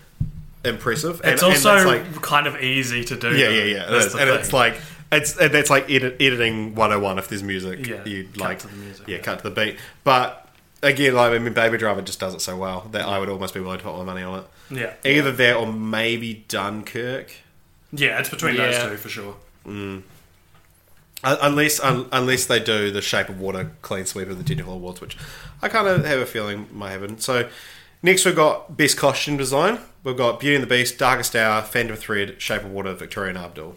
impressive. It's and, also and it's like kind of easy to do. yeah, yeah, yeah, it That's is. the and thing. it's like it's that's like edit, editing 101 if there's music. Yeah, you cut like to the music, yeah, yeah. cut to the beat. But again, like I mean, Baby Driver just does it so well that I would almost be willing to put my money on it. yeah, Either that or maybe Dunkirk. yeah. It's between Yeah. those two for sure. Un- Unless un- unless they do the Shape of Water clean sweep of the technical awards, which I kind of have a feeling might happen. So next we've got best costume design. We've got Beauty and the Beast, Darkest Hour, Phantom Thread, Shape of Water, Victoria and Abdul.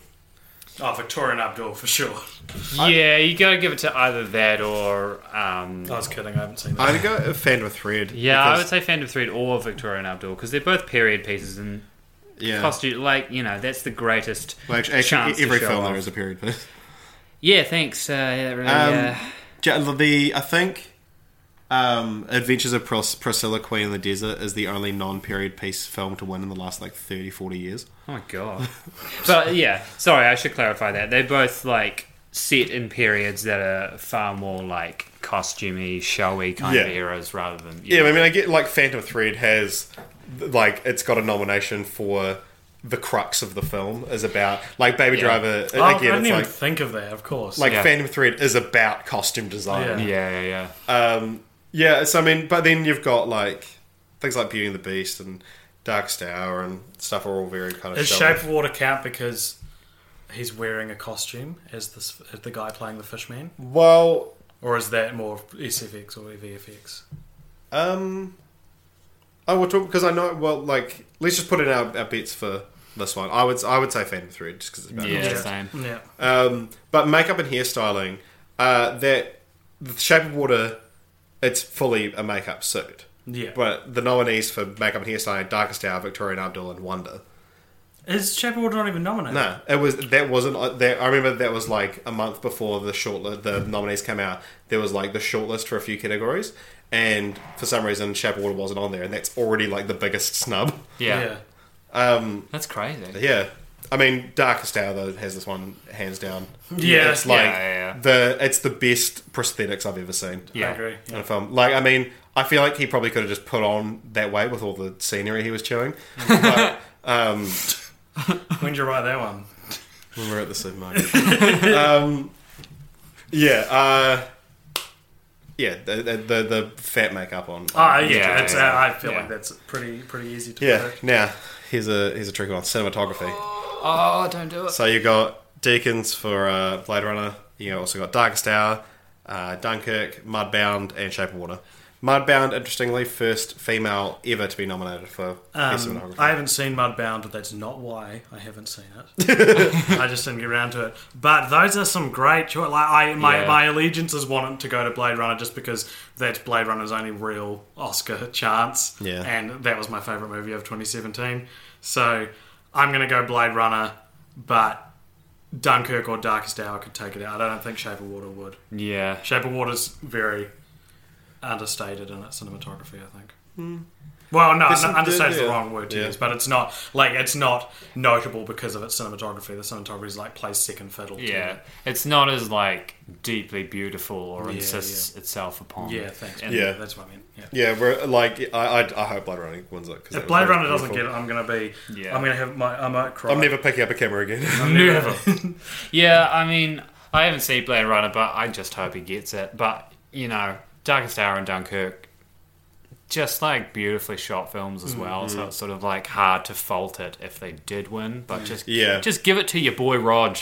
Oh, Victoria and Abdul for sure. Yeah, you gotta give it to either that or um, I was kidding. I haven't seen that. I'd go with Phantom Thread. yeah, I would say Phantom Thread or Victoria and Abdul because they're both period pieces and yeah. costume. Like you know, that's the greatest. Well, actually, chance actually to every show film off. there is a period piece. Yeah, thanks. Uh, yeah, really, Um, uh, the I think um, Adventures of Pris- Priscilla, Queen in the Desert is the only non-period piece film to win in the last like 30, 40 years. oh my god. but yeah, sorry, I should clarify that they're both like set in periods that are far more like costumey, showy kind of eras rather than Yeah, I mean, I get like Phantom Thread has like it's got a nomination for the crux of the film is about like Baby Yeah. Driver Oh, I again. didn't It's even like think of that. Of course. like Yeah. Phantom Thread is about costume design. Yeah. Yeah, yeah, yeah. Um, yeah, so I mean, but then you've got like things like Beauty and the Beast and Darkest Hour and stuff are all very kind of Is showy. Shape of Water count because he's wearing a costume as this as the guy playing the fishman, Well, or is that more SFX or VFX? um, I will talk because I know. Well, like let's just put in our, our bets for this one. I would I would say Phantom Thread just because it's about Yeah, costume. same. Yeah. Um, but makeup and hairstyling, uh, that the Shape of Water, it's fully a makeup suit. Yeah. But the nominees for makeup and hairstyling: are Darkest Hour, Victoria and Abdul, and Wonder. Is Shape of Water not even nominated? No, it was that wasn't uh, that. I remember that was like a month before the short the nominees came out. There was like the shortlist for a few categories, and for some reason, Shape Water wasn't on there, and that's already like the biggest snub. Yeah. Yeah. Um, That's crazy. yeah, I mean, Darkest Hour though has this one hands down. Yeah, it's like yeah, yeah, yeah. the it's the best prosthetics I've ever seen. Yeah, I Yeah. agree. In a film, like I mean, I feel like he probably could have just put on that weight with all the scenery he was chewing. but um, When did you write that one? when we're at the supermarket. um, yeah, uh, yeah, the, the the the fat makeup on. Oh, yeah. Yeah, it's, uh, I feel yeah. like that's pretty pretty easy to yeah. predict. Now here's a here's a tricky one: cinematography. Oh, don't do it. So you got Deakins for uh, Blade Runner. You also got Darkest Hour, uh, Dunkirk, Mudbound, and Shape of Water. Mudbound, interestingly, first female ever to be nominated for best Um, cinematography. I haven't seen Mudbound, but that's not why I haven't seen it. I just didn't get around to it. But those are some great choices. Like I, my Yeah. my allegiances want to go to Blade Runner just because that's Blade Runner's only real Oscar chance. Yeah. and that was my favorite movie of 2017. So I'm gonna go Blade Runner, but Dunkirk or Darkest Hour could take it out. I don't think Shape of Water would. Yeah. Shape of Water's very understated in its cinematography. I think. Hmm. Well, no, There's no understated is the wrong word to Yeah. use, but it's not like it's not notable because of its cinematography. The cinematography is like plays second fiddle. to Yeah. it. It's not as like deeply beautiful or Yeah, insists itself upon. yeah. Thanks. And- Yeah. that's what I mean. Yeah. Yeah, we're like I, I, I hope Blade Runner wins it. 'cause that If Blade Runner doesn't get it, I'm gonna be. Yeah. I'm gonna have my. I might cry. I'm never picking up a camera again. Never. yeah, I mean, I haven't seen Blade Runner, but I just hope he gets it. But you know, Darkest Hour and Dunkirk, just like beautifully shot films as well. So it's sort of like hard to fault it if they did win. But just Yeah. just give it to your boy Rog.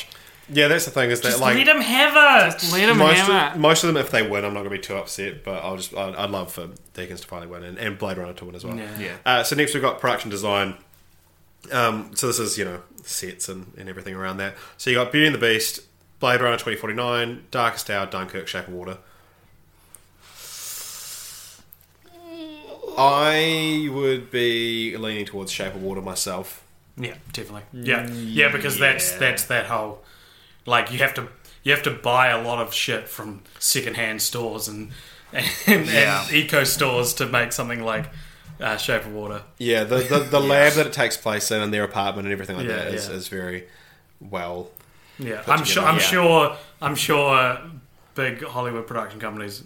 yeah, that's the thing is that Just like let him have it. Let him most have of, it. most of them, if they win, I'm not going to be too upset. But I'll just I'd, I'd love for Deakins to finally win and, and Blade Runner to win as well. Yeah. Yeah. Uh, so next we've got production design. Um, so this is you know sets and, and everything around that. So you got Beauty and the Beast, Blade Runner 2049, Darkest Hour, Dunkirk, Shape of Water. I would be leaning towards Shape of Water myself. Yeah, definitely. Yeah, yeah, because that's yeah. that's that whole like you have to you have to buy a lot of shit from secondhand stores and and, Yeah. and eco stores to make something like uh, Shape of Water. Yeah, the the, the lab that it takes place in and their apartment and everything like Yeah, that is, yeah. is very well. Yeah, Put I'm sure. together, I'm yeah. sure. I'm sure. Big Hollywood production companies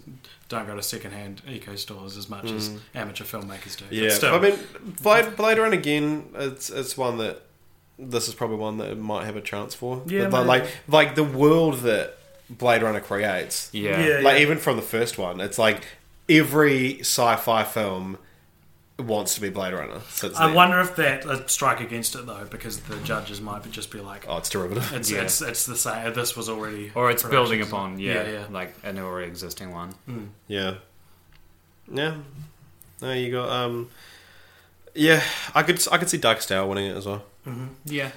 don't go to secondhand eco stores as much as mm. amateur filmmakers do. Yeah, still, I mean, Blade, Blade Runner again. It's it's one that this is probably one that it might have a chance for. Yeah, But, like like the world that Blade Runner creates. Yeah. Yeah. like even from the first one, it's like every sci-fi film wants to be Blade Runner. Since I then. wonder if that uh, strike against it though, because the judges might just be like, Oh, it's derivative. it's, Yeah. it's it's the same. This was already Or it's production building design. upon, yeah, yeah, yeah. like an already existing one. Yeah. Yeah. No, you got um. Yeah, I could I could see Dark Star winning it as well. Yeah.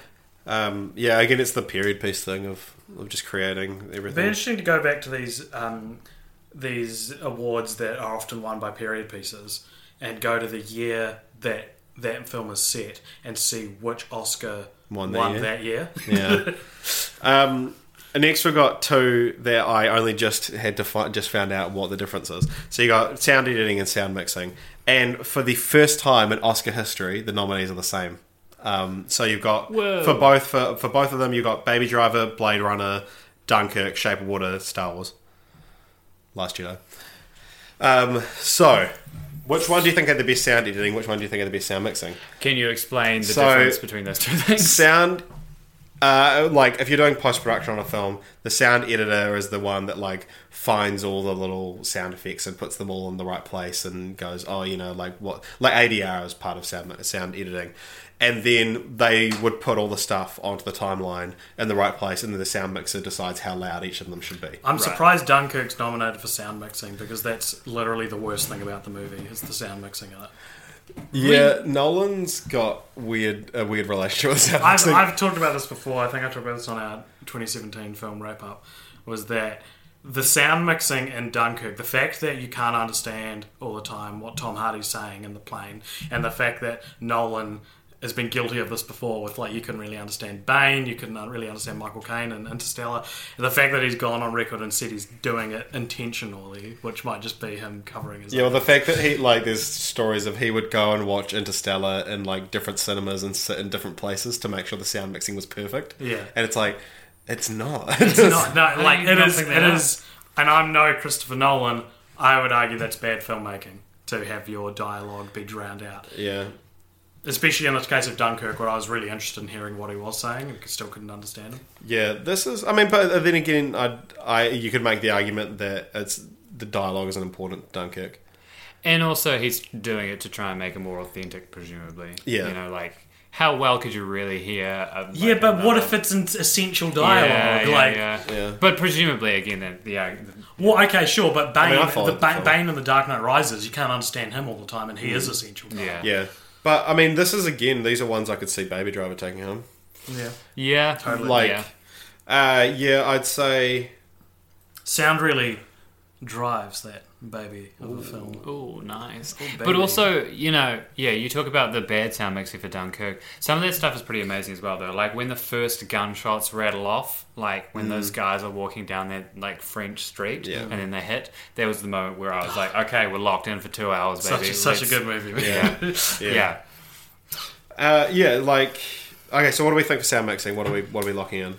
Um, yeah, again, it's the period piece thing of, of just creating It'd be everything. interesting to go back to these um, these awards that are often won by period pieces and go to the year that that film is set and see which Oscar Won won, that year. that year. Yeah. um, and next we got two that I only just had to find, just found out what the difference is. So you got sound editing and sound mixing, and for the first time in Oscar history, the nominees are the same. Um, so you've got Whoa. for both for, for both of them, you've got Baby Driver, Blade Runner, Dunkirk, Shape of Water, Star Wars, Last Jedi. Um, so, which one do you think had the best sound editing? Which one do you think had the best sound mixing? Can you explain the So- difference between those two things? sound uh, like if you're doing post production on a film, the sound editor is the one that like finds all the little sound effects and puts them all in the right place and goes, oh, you know, like what, like ADR is part of sound sound editing, and then they would put all the stuff onto the timeline in the right place, and then the sound mixer decides how loud each of them should be. I'm surprised Dunkirk's nominated for sound mixing because that's literally the worst thing about the movie is the sound mixing in it. Yeah, Nolan's got weird a weird relationship with sound I've, mixing. I've talked about this before. I think I talked about this on our 2017 film wrap up. Was that the sound mixing in Dunkirk? The fact that you can't understand all the time what Tom Hardy's saying in the plane, and the fact that Nolan has been guilty of this before with like you couldn't really understand Bane, you couldn't really understand Michael Caine and Interstellar. And the fact that he's gone on record and said he's doing it intentionally, which might just be him covering his. Yeah, well, the fact that he like there's stories of he would go and watch Interstellar in like different cinemas and sit in different places to make sure the sound mixing was perfect. Yeah. and it's like it's not. It's not, no, like did it not is. think It that is, and I'm no Christopher Nolan. I would argue that's bad filmmaking to have your dialogue be drowned out, yeah, especially in the case of Dunkirk, where I was really interested in hearing what he was saying and still couldn't understand him. yeah. This is. I mean, but then again, I, I you could make the argument that it's the dialogue isn't important. Dunkirk. And also, he's doing it to try and make it more authentic, presumably. Yeah. You know, like, how well could you really hear? A, like, Yeah, but what if it's an essential dialogue? yeah, like, yeah. Yeah. But presumably, again, then, yeah. well, okay, sure, but Bane, mean, I the the Bane, film. Bane in the Dark Knight Rises, you can't understand him all the time, and he Mm. is essential. Dialogue. Yeah. Yeah, but I mean, this is again. These are ones I could see Baby Driver taking home. yeah. Yeah. Totally. Like, Yeah. uh, yeah, I'd say Sound really drives that baby of a film. Oh, nice. baby. but also, you know, yeah, you talk about the bad sound mixing for Dunkirk. Some of that stuff is pretty amazing as well, though. Like when the first gunshots rattle off, like when those guys are walking down that like French street, Mm. Yeah. and then they hit. That was the moment where I was like, okay, we're locked in for two hours, Such baby. a, such a Let's- good movie. Yeah, yeah. Uh, yeah, like okay. So what do we think for sound mixing? What are we what are we locking in?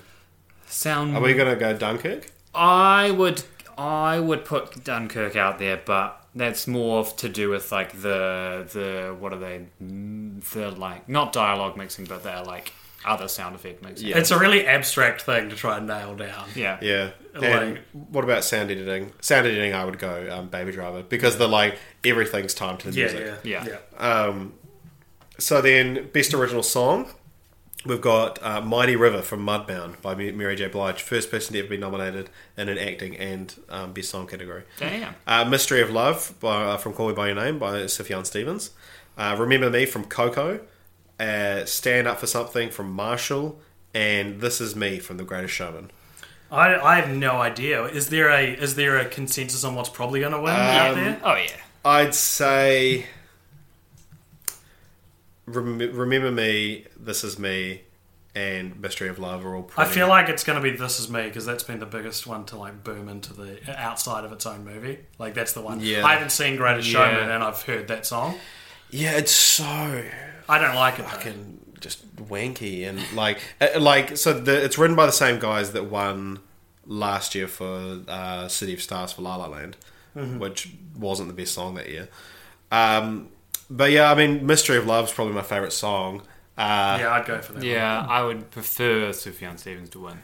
Sound. Are we gonna go Dunkirk? I would I would put Dunkirk out there, but that's more to do with like the the what are they Mm, the like not dialogue mixing, but they're like other sound effect mixing. Yeah. It's a really abstract thing to try and nail down. yeah, Yeah. Like- And what about sound editing? Sound editing, I would go um, Baby Driver because the like everything's timed to the Yeah, music. yeah, Yeah. Um, so then, best original song, we've got uh, "Mighty River" from Mudbound by Mary J. Blige, first person to ever be nominated in an acting and um, best song category. Damn. Uh, "Mystery of Love" by, uh, from "Call Me by Your Name" by Sufjan Stevens. Uh, "Remember Me" from Coco. Uh, "Stand Up for Something" from Marshall, and "This Is Me" from The Greatest Showman. I, I have no idea. Is there a is there a consensus on what's probably going to win out there? Oh yeah. I'd say Rem- Remember Me, This Is Me, and Mystery of Love are all I feel like it's going to be This Is Me because that's been the biggest one to like boom into the outside of its own movie. Like that's the one. Yeah. I haven't seen Greatest Yeah. Showman and I've heard that song. Yeah, it's so I don't like it. though. fucking just wanky and like uh, like so the it's written by the same guys that won last year for uh, City of Stars for La La Land, Mm-hmm. which wasn't the best song that year. Um, but yeah, I mean, Mystery of Love is probably my favorite song. Uh, Yeah, I'd go for that. one. Yeah, I would prefer Sufjan Stevens to win.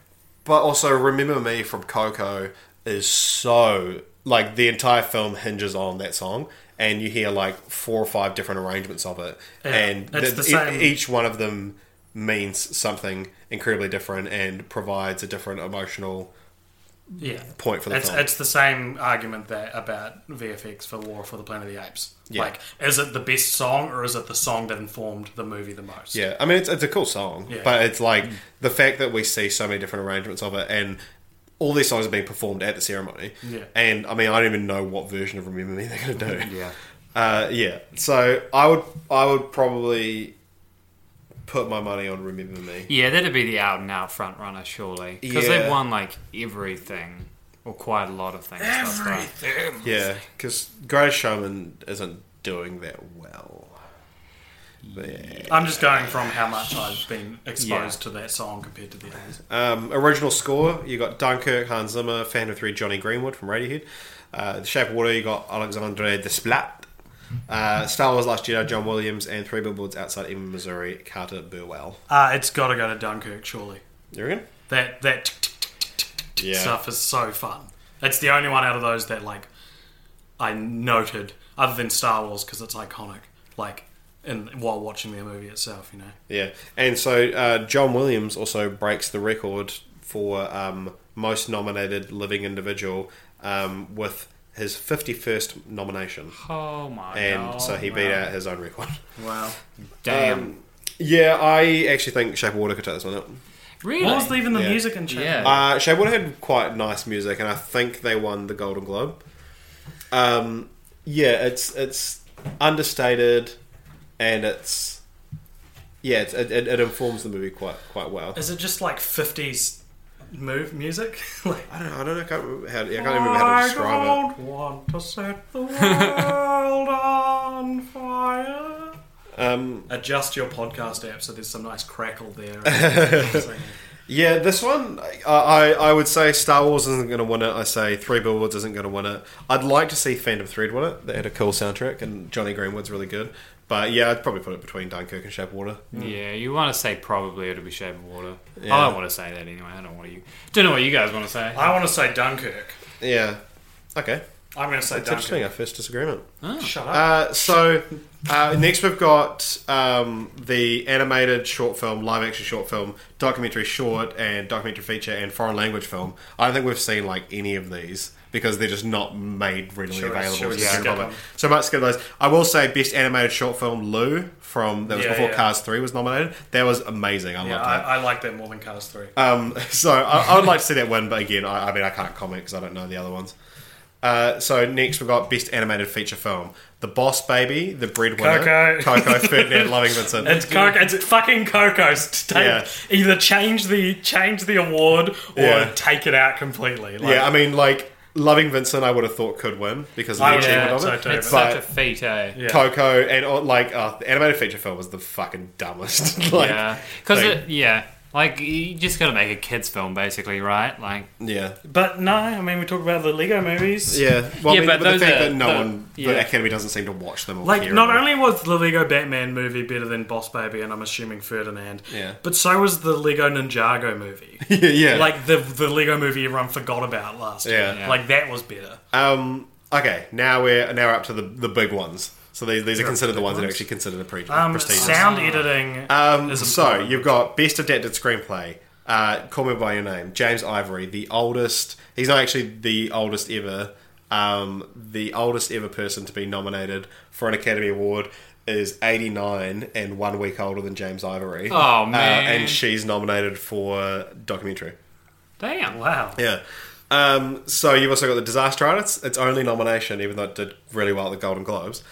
But also, Remember Me from Coco is so like the entire film hinges on that song, and you hear like four or five different arrangements of it, Yeah, and it's the- the e- each one of them means something incredibly different and provides a different emotional yeah. point for the It's, film. it's the same argument that about VFX for War for the Planet of the Apes. Yeah. Like, is it the best song or is it the song that informed the movie the most? yeah, I mean it's, it's a cool song, Yeah. but it's like the fact that we see so many different arrangements of it, and all these songs are being performed at the ceremony. Yeah. and I mean I don't even know what version of Remember Me they're going to do. Yeah. Uh, yeah, so I would I would probably put my money on Remember Me. Yeah, that'd be the out and out front runner, surely. Because Yeah. they've won like everything, or quite a lot of things. thus far. Yeah, because Greatest Showman isn't doing that well. But, yeah. I'm just going from how much I've been exposed Yeah. to that song compared to the others. Um, original score, you got Dunkirk, Hans Zimmer, Phantom Thread, Jonny Greenwood from Radiohead. Uh, the Shape of Water, you got Alexandre Desplat. Uh, Star Wars Last Jedi, John Williams, and Three Billboards Outside Ebbing, Missouri, Carter Burwell. Uh, it's got to go to Dunkirk, surely. You reckon? That that Yeah. stuff is so fun. It's the only one out of those that like I noted, other than Star Wars, because it's iconic. Like in while watching the movie itself, you know. Yeah, and so uh, John Williams also breaks the record for um, most nominated living individual um, with his 51st nomination. Oh my And god. so he beat out his own record. Wow. Damn. Um, yeah, I actually think Shape of Water could take this one out. really? What was even the Yeah. music in Shape? Yeah. Uh, Shape of Water had quite nice music, and I think they won the Golden Globe. Um, yeah, it's it's understated, and it's yeah, it's, it, it, it informs the movie quite quite well. Is it just like fifties move music? like I don't know. I don't know. I can't how, I can't even remember how to describe it. I don't want to set the world on fire. Um, Adjust your podcast app so there's some nice crackle there. yeah, this one, I, I I would say Star Wars isn't going to win it. I say Three Billboards isn't going to win it. I'd like to see Phantom Thread win it. They had a cool soundtrack, and Jonny Greenwood's really good. But yeah, I'd probably put it between Dunkirk and Shape of Water. Yeah, you want to say probably it'll be Shape of Water. Yeah. I don't want to say that anyway. I don't want to. you. Don't know what you guys want to say. I want to say Dunkirk. Yeah. Okay. I'm going to say That's interesting. Dunkirk. Our first disagreement. Shut up. Uh, so uh, next we've got um, the animated short film, live action short film, documentary short, and documentary feature, and foreign language film. I don't think we've seen like any of these because they're just not made readily we- available. should we to skip general public. them? So I might skip those. I will say best animated short film, Lou from that was Yeah, before yeah. Cars Three was nominated. That was amazing. I yeah, loved that. I, I like that more than Cars 3. Um, so I, I would like to see that win, but again, I, I mean, I can't comment because I don't know the other ones. Uh, so next we've got best animated feature film: The Boss Baby, The Breadwinner, Coco. Coco, Ferdinand Loving Vincent. It's Coco. It's fucking Coco's. Take, Yeah. Either change the change the award or Yeah. take it out completely. Like, yeah, I mean, like Loving Vincent, I would have thought could win because of I the would achievement have of thought it. so too, It's but- such a feat, eh? Yeah. Coco and uh, like uh, the animated feature film was the fucking dumbest. like, yeah, because thing. yeah, like you just got to make a kids film, basically, right? Like, yeah, But no, I mean we talk about the Lego movies. yeah. Well, I mean, but but the fact are- that no the- one, yeah. the Academy doesn't seem to watch them. Or Like, not about only was the Lego Batman movie better than Boss Baby, and I'm assuming Ferdinand, Yeah. but so was the Lego Ninjago movie. it. yeah, Like the the Lego movie everyone forgot about last year. Yeah. Yeah. Like that was better. Um. Okay. Now we're now we're up to the the big ones. So these these are considered the ones, that are actually considered a pre- Um, prestigious. sound editing. Um, is so you've got best adapted screenplay. Uh, Call Me by Your Name. James Ivory, the oldest. He's not actually the oldest ever. Um, the oldest ever person to be nominated for an Academy Award is 89 and one week older than James Ivory. Oh, Uh, man. and she's nominated for documentary. damn. wow. Yeah. Um, so you've also got the Disaster Artist. Its only nomination, even though it did really well at the Golden Globes.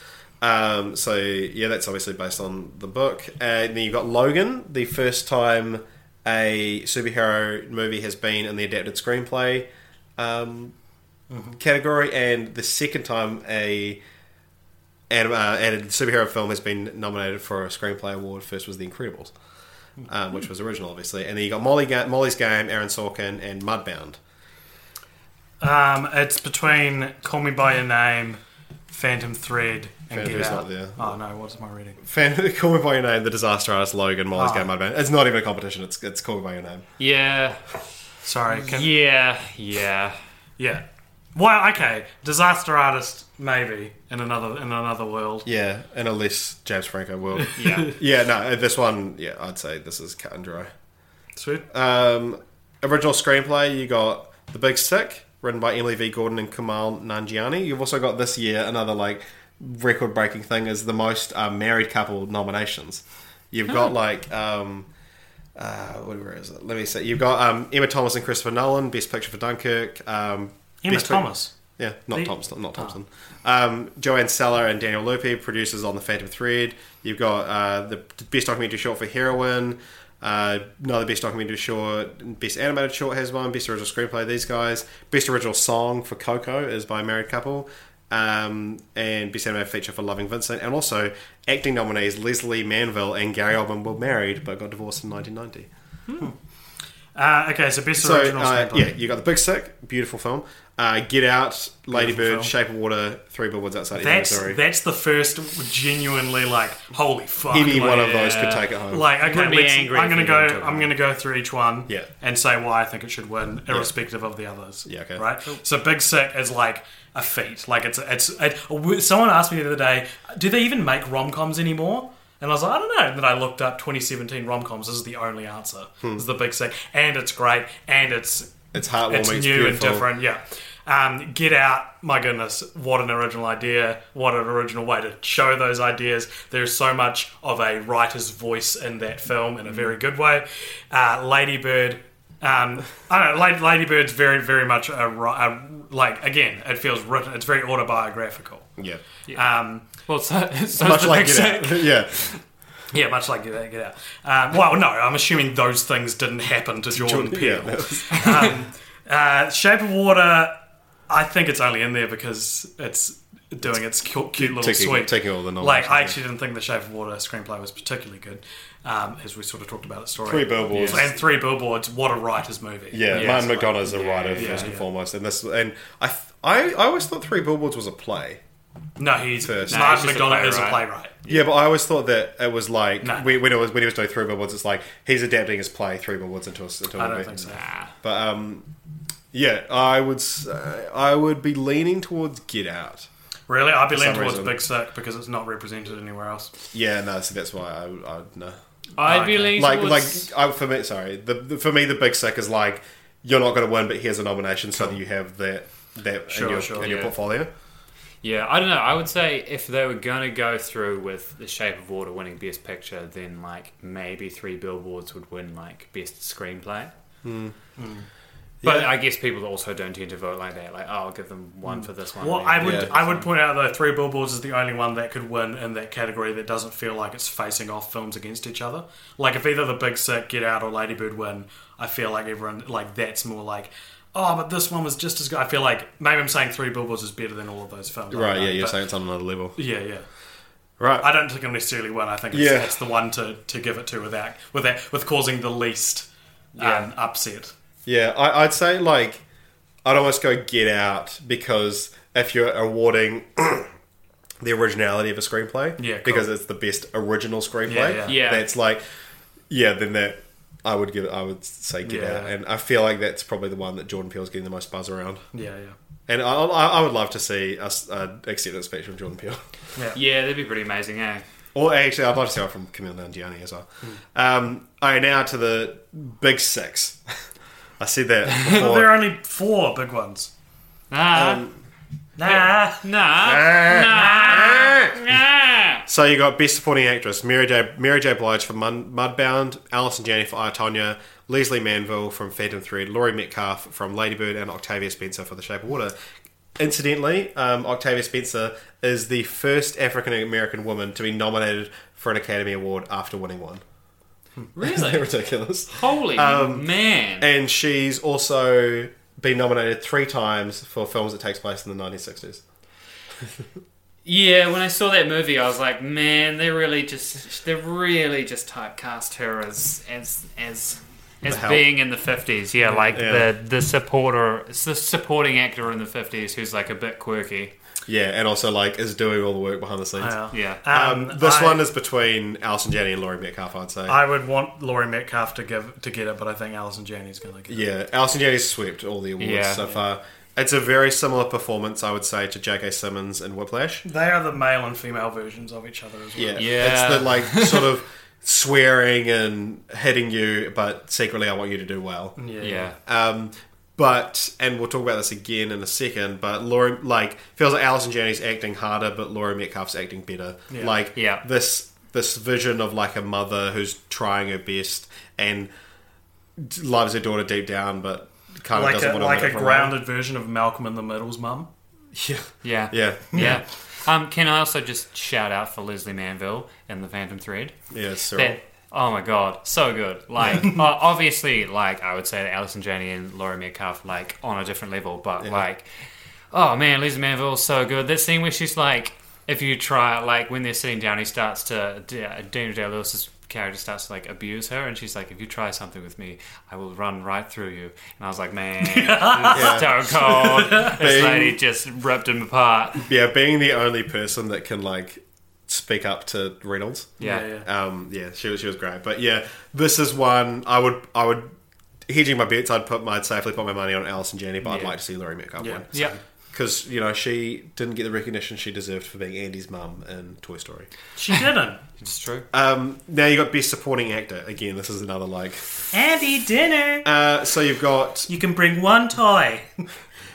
Um, so yeah, that's obviously based on the book. And then you've got Logan, the first time a superhero movie has been in the adapted screenplay um, category, and the second time a anim- uh, added superhero film has been nominated for a screenplay award. First was The Incredibles, um, which was original, obviously, and then you got Molly Ga- Molly's Game, Aaron Sorkin, and Mudbound. Um, it's between Call Me by Your Name, Phantom Thread, and Phantom Get Out. not there. Oh no, what's my reading? Fan, Call Me by Your Name, The Disaster Artist, Logan, Molly's Oh. Game, Mudbound. It's not even a competition. It's it's Call Me by Your Name. Yeah, Sorry. Can, yeah. yeah, yeah. Well, okay. Disaster artist, maybe in another in another world. Yeah, in a less James Franco world. Yeah. yeah, no, this one, yeah, I'd say this is cut and dry. Sweet. Um, original screenplay, you got The Big Sick, written by Emily V. Gordon and Kumail Nanjiani. You've also got this year another like record breaking thing is the most uh, married couple nominations. You've got like um, uh, where is it? Let me see. You've got um, Emma Thomas and Christopher Nolan, Best Picture for Dunkirk. Um, Emma Best Pic- Thomas. yeah, not The- Thompson, not Thompson. Um, JoAnne Sellar and Daniel Lupi, producers on The Phantom Thread. You've got uh, the best documentary short for Heroin. Uh, another best documentary short, best animated short has one. Best original screenplay, these guys. Best original song for Coco is by a married couple. Um, and best animated feature for Loving Vincent. And also acting nominees Lesley Manville and Gary Oldman were married but got divorced in 1990. Uh, okay, so best So original uh, screenplay. yeah, you got the Big Sick, beautiful film. Uh, Get Out, Lady Bird, film. Shape of Water, Three Billboards Outside Ebbing, That's Missouri. that's the first genuinely like holy fuck. Any like, one of those could take it home. Like okay, Wouldn't be angry I'm gonna go. didn't I'm gonna go through each one. Yeah. And say why I think it should win, irrespective of the others. Yeah, okay. Right. So Big Sick is like a feat. Like it's it's. It, someone asked me the other day, do they even make rom coms anymore? And I was like, I don't know. And then I looked up 2017 rom coms. This is the only answer. Hmm. This is the Big Sick, and it's great, and it's it's heartwarming, it's it's, new and different. Yeah. Um, Get Out, my goodness, what an original idea! What an original way to show those ideas. There's so much of a writer's voice in that film in a very good way. Uh, Lady Bird, um, I don't know. Lady Bird's very, very much a, a like again. It feels written. It's very autobiographical. Yeah. yeah. Um, Well, so, so Much like Big Get Out. yeah. yeah, much like Get Out. Get Out. Um, well, no, I'm assuming those things didn't happen to Jordan Peele. Yeah. um, uh, Shape of Water, I think it's only in there because it's doing its cute, cute little Taking- sweep. taking all the nominations, Like, I yeah. actually didn't think the Shape of Water screenplay was particularly good, um, as we sort of talked about the story. Three Billboards. And Three Billboards, what a writer's movie. Yeah, Yeah, Martin it's McDonagh's a writer yeah, first yeah. and foremost, and this and I, I I always thought Three Billboards was a play. No, he's First. No, Martin he's just a is a playwright. playwright. Yeah, but I always thought that it was like No. when, when it was when he was doing Three Billboards, it's like he's adapting his play Three Billboards into a, into a I don't movie. think so. Nah. But um, yeah, I would say, I would be leaning towards Get Out. Really, I'd be For leaning towards reason. Big Sick because it's not represented anywhere else. Yeah, no, so that's why I would I would no. I'd be Okay. leaning Like towards, like I, for me, sorry, the, the for me the Big Sick is like you're not going to win, but here's a nomination so that you have that that Sure, in, your, sure. in your Yeah. portfolio. Yeah, I don't know. I would say if they were going to go through with The Shape of Water winning Best Picture, then like maybe Three Billboards would win like Best Screenplay. Hmm. Hmm. But Yeah. I guess people also don't tend to vote like that. Like, oh, I'll give them one for this one. Well, I would Yeah. I would point out though, Three Billboards is the only one that could win in that category that doesn't feel like it's facing off films against each other. Like if either The Big Sick, Get Out, or Lady Bird win, I feel like everyone like that's more like. Oh, but this one was just as good. I feel like maybe I'm saying Three Billboards is better than all of those films. I don't Right, know, yeah, you're saying it's on another level. Yeah, yeah. Right. I don't think it'll necessarily win. I think it's, Yeah. it's the one to, to give it to without with that with causing the least Yeah. um, upset. Yeah, I, I'd say like I'd almost go Get Out because if you're awarding the originality of a screenplay, Yeah, cool. because it's the best original screenplay, Yeah, yeah. Yeah. that's like yeah, then that I would give it. I would say Get Yeah. Out, and I feel like that's probably the one that Jordan Peele's getting the most buzz around. Yeah, yeah. And I, I, I would love to see a, s- a acceptance speech from Jordan Peele. Yeah, yeah, that'd be pretty amazing, eh? Or actually, I'd love to see one from Kumail Nanjiani as well. Hmm. Um, all right, now to the big six. I said that But before. there are only four big ones. Nah, Um, Nah. nah, nah, nah. So you got Best Supporting Actress, Mary J. Mary J. Blige for Mun- Mudbound, Allison Janney for I, Tonya, Lesley Manville from Phantom Thread, Laurie Metcalf from Lady Bird, and Octavia Spencer for The Shape of Water. Incidentally, um, Octavia Spencer is the first African American woman to be nominated for an Academy Award after winning one. That Really? ridiculous? Holy Um, man! And she's also been nominated three times for films that takes place in the 1960s. Yeah, when I saw that movie, I was like, man, they really just they really just typecast her as as as as help. being in the fifties. Yeah, like Yeah. the the supporter, it's the supporting actor in the fifties who's like a bit quirky. Yeah, and also like is doing all the work behind the scenes. Yeah. Um, this I- one is between Allison Janney and Laurie Metcalf, I'd say. I would want Laurie Metcalf to give to get it, but I think Allison Janney's going to get it. yeah, Allison Janney's swept all the awards Yeah. so far. It's a very similar performance, I would say, to J.K. Simmons and Whiplash. They are the male and female versions of each other as well. Yeah, Yeah. it's the like sort of swearing and hitting you, but secretly I want you to do well. Yeah. Yeah. Um, but and we'll talk about this again in a second. But Laura, like, feels like Allison Janney's acting harder, but Laura Metcalf's acting better. Yeah. Like, Yeah. this this vision of like a mother who's trying her best and loves her daughter deep down, but kind of Like doesn't a, want to like a grounded version of Malcolm in the Middle's mum. Yeah, Yeah. yeah, Yeah. Um, can I also just shout out for Lesley Manville in the Phantom Thread? yeah. Cyril. That, oh my god, so good. Like, uh, obviously, like I would say that Allison Janney and Laurie Metcalf like on a different level, but like, oh man, Lesley Manville so good. That scene where she's like, if you try, like when they're sitting down, he starts to Daniel Day Lewis's character starts to like abuse her, and she's like, if you try something with me, I will run right through you. And I was like, man, this is so cold. This Being- lady just ripped him apart. yeah, being the only person that can like speak up to Reynolds. Yeah. Yeah, yeah. Um, yeah, she was she was great. But yeah, this is one I would I would hedging my bets. I'd put my I'd safely put my money on Alison Janney, but I'd Yeah. like to see Laurie Metcalf Yeah. win. Yeah. because you know she didn't get the recognition she deserved for being Andy's mum in Toy Story. She didn't. It's true. Um, now you got best supporting actor again. This is another like. Andy dinner. Uh, so you've got You can bring one toy.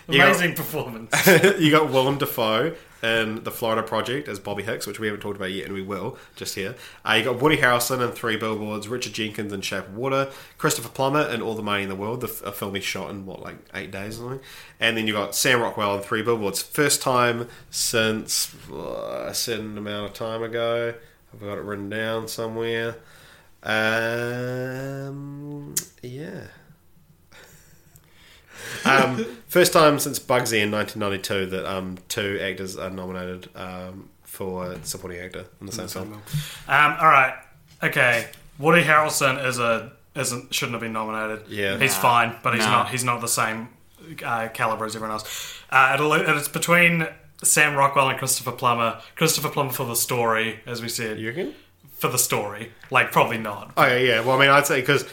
You got- Amazing performance. you got Willem Dafoe in the Florida Project as Bobby Hicks, which we haven't talked about yet, and we will just here. Uh, you got Woody Harrelson in Three Billboards, Richard Jenkins in Shape of Water, Christopher Plummer in All the Money in the World, the a film he shot in what like eight days or something, and then you got Sam Rockwell in Three Billboards, first time since uh, a certain amount of time ago. I've got it written down somewhere. Um, yeah. Um, first time since Bugsy in 1992 that um, two actors are nominated um, for supporting actor in the same film. Um, all right. Okay. Woody Harrelson is a isn't shouldn't have been nominated. Yeah. he's Nah. fine, but he's Nah. not. He's not the same uh, caliber as everyone else. Uh, it'll, it's between Sam Rockwell and Christopher Plummer. Christopher Plummer for the story, as we said, You reckon? for the story. Like probably not. Oh yeah, yeah. Well, I mean, I'd say because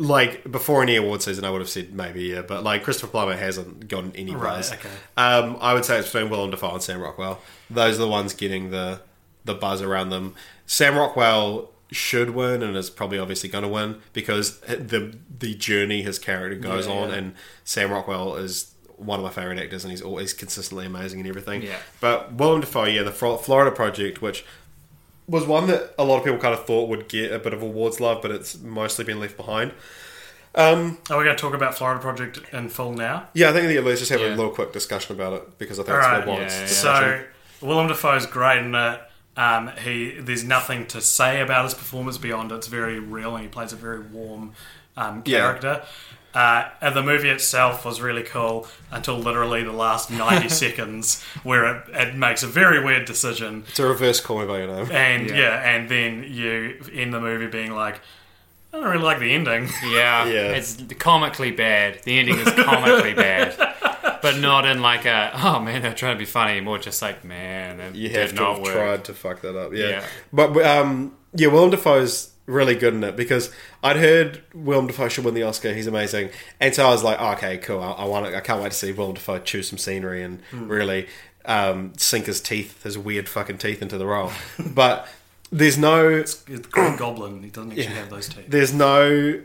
like before any award season, I would have said maybe yeah, but like Christopher Plummer hasn't gotten any Right, buzz. okay. Um, I would say it's between Willem Dafoe and Sam Rockwell. Those are the ones getting the the buzz around them. Sam Rockwell should win and is probably obviously going to win because the the journey his character goes Yeah, on, yeah. and Sam Rockwell is one of my favorite actors, and he's always consistently amazing and everything. Yeah. But Willem Dafoe, yeah, the Florida Project, which was one that a lot of people kind of thought would get a bit of awards love, but it's mostly been left behind. Um, Are we going to talk about Florida Project in full now? yeah, I think that let's just have a little quick discussion about it because I think All it's right. what warrants Yeah, yeah. discussion. So Willem Dafoe's great in it. Um, he there's nothing to say about his performance beyond it's very real, and he plays a very warm um, Yeah. character. Uh, and the movie itself was really cool until literally the last 90 seconds, where it, it makes a very weird decision. It's a reverse call me by your name. And Yeah. yeah. and then you end the movie being like, I don't really like the ending. Yeah, Yeah. it's comically bad. The ending is comically bad, but not in like a oh man they're trying to be funny. More just like man, that You did have to not have work. tried to fuck that up. Yeah. Yeah. But um, yeah, Willem Dafoe's really good in it because I'd heard Willem Dafoe should win the Oscar. He's amazing, and so I was like, oh, okay, cool. I, I want. I can't wait to see Willem Dafoe choose some scenery and Hmm. really um, sink his teeth, his weird fucking teeth into the role. but there's no. It's the Green Goblin. He doesn't actually have those teeth. there's no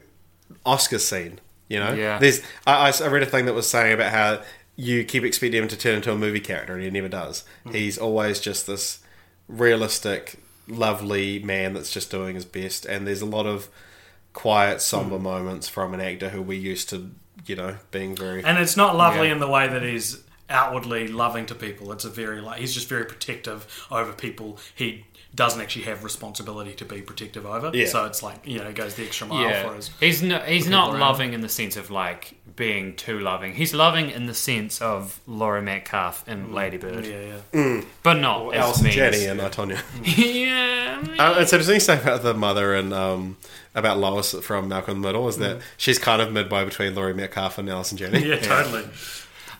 Oscar scene. You know, Yeah. There's I, I read a thing that was saying about how you keep expecting him to turn into a movie character, and he never does. He's always just this realistic, lovely man that's just doing his best. And there's a lot of quiet, somber hmm. moments from an actor who we used to, you know, being very. And it's not lovely Yeah. in the way that he's outwardly loving to people. It's a very like he's just very protective over people he doesn't actually have responsibility to be protective over. Yeah. So it's like you know it goes the extra mile for Yeah, his. he's no, he's not around. loving in the sense of like being too loving. He's loving in the sense of Laura Metcalf in Lady Bird, Yeah, yeah. but not as Allison mean Janney as- and I, Tonya. yeah, Uh, it's interesting stuff about the mother and um, about Lois from Malcolm in the Middle is that she's kind of midway between Laurie Metcalf and Allison Janney. Yeah, totally.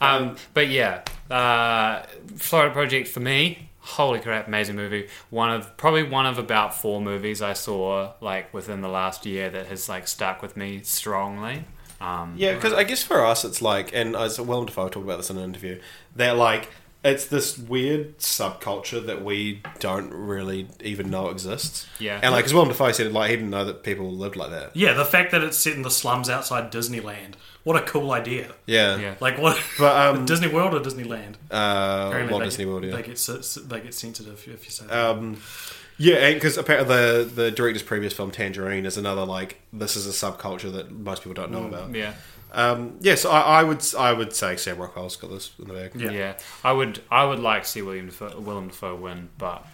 Um, but yeah, uh, Florida Project for me, holy crap, amazing movie. One of probably one of about four movies I saw like within the last year that has like stuck with me strongly. Um, Yeah, because I guess for us, it's like, and I was wondered as Willem Dafoe talked about this in an interview, They're like it's this weird subculture that we don't really even know exists. Yeah. and like, because Willem Dafoe said, like he didn't know that people lived like that. Yeah, the fact that it's set in the slums outside Disneyland. What a cool idea. Yeah, Yeah. Like what? But, um, Disney World or Disneyland? Uh, Apparently Walt Disney get, World. Yeah, They get they get sensitive if you say that. um, yeah, because apparently the the director's previous film Tangerine is another like this is a subculture that most people don't know about. yeah. Um, yes, I, I would I would say Sam Rockwell's got this in the bag. Yeah. Yeah. I would I would like to see William Defoe, Willem Dafoe win, but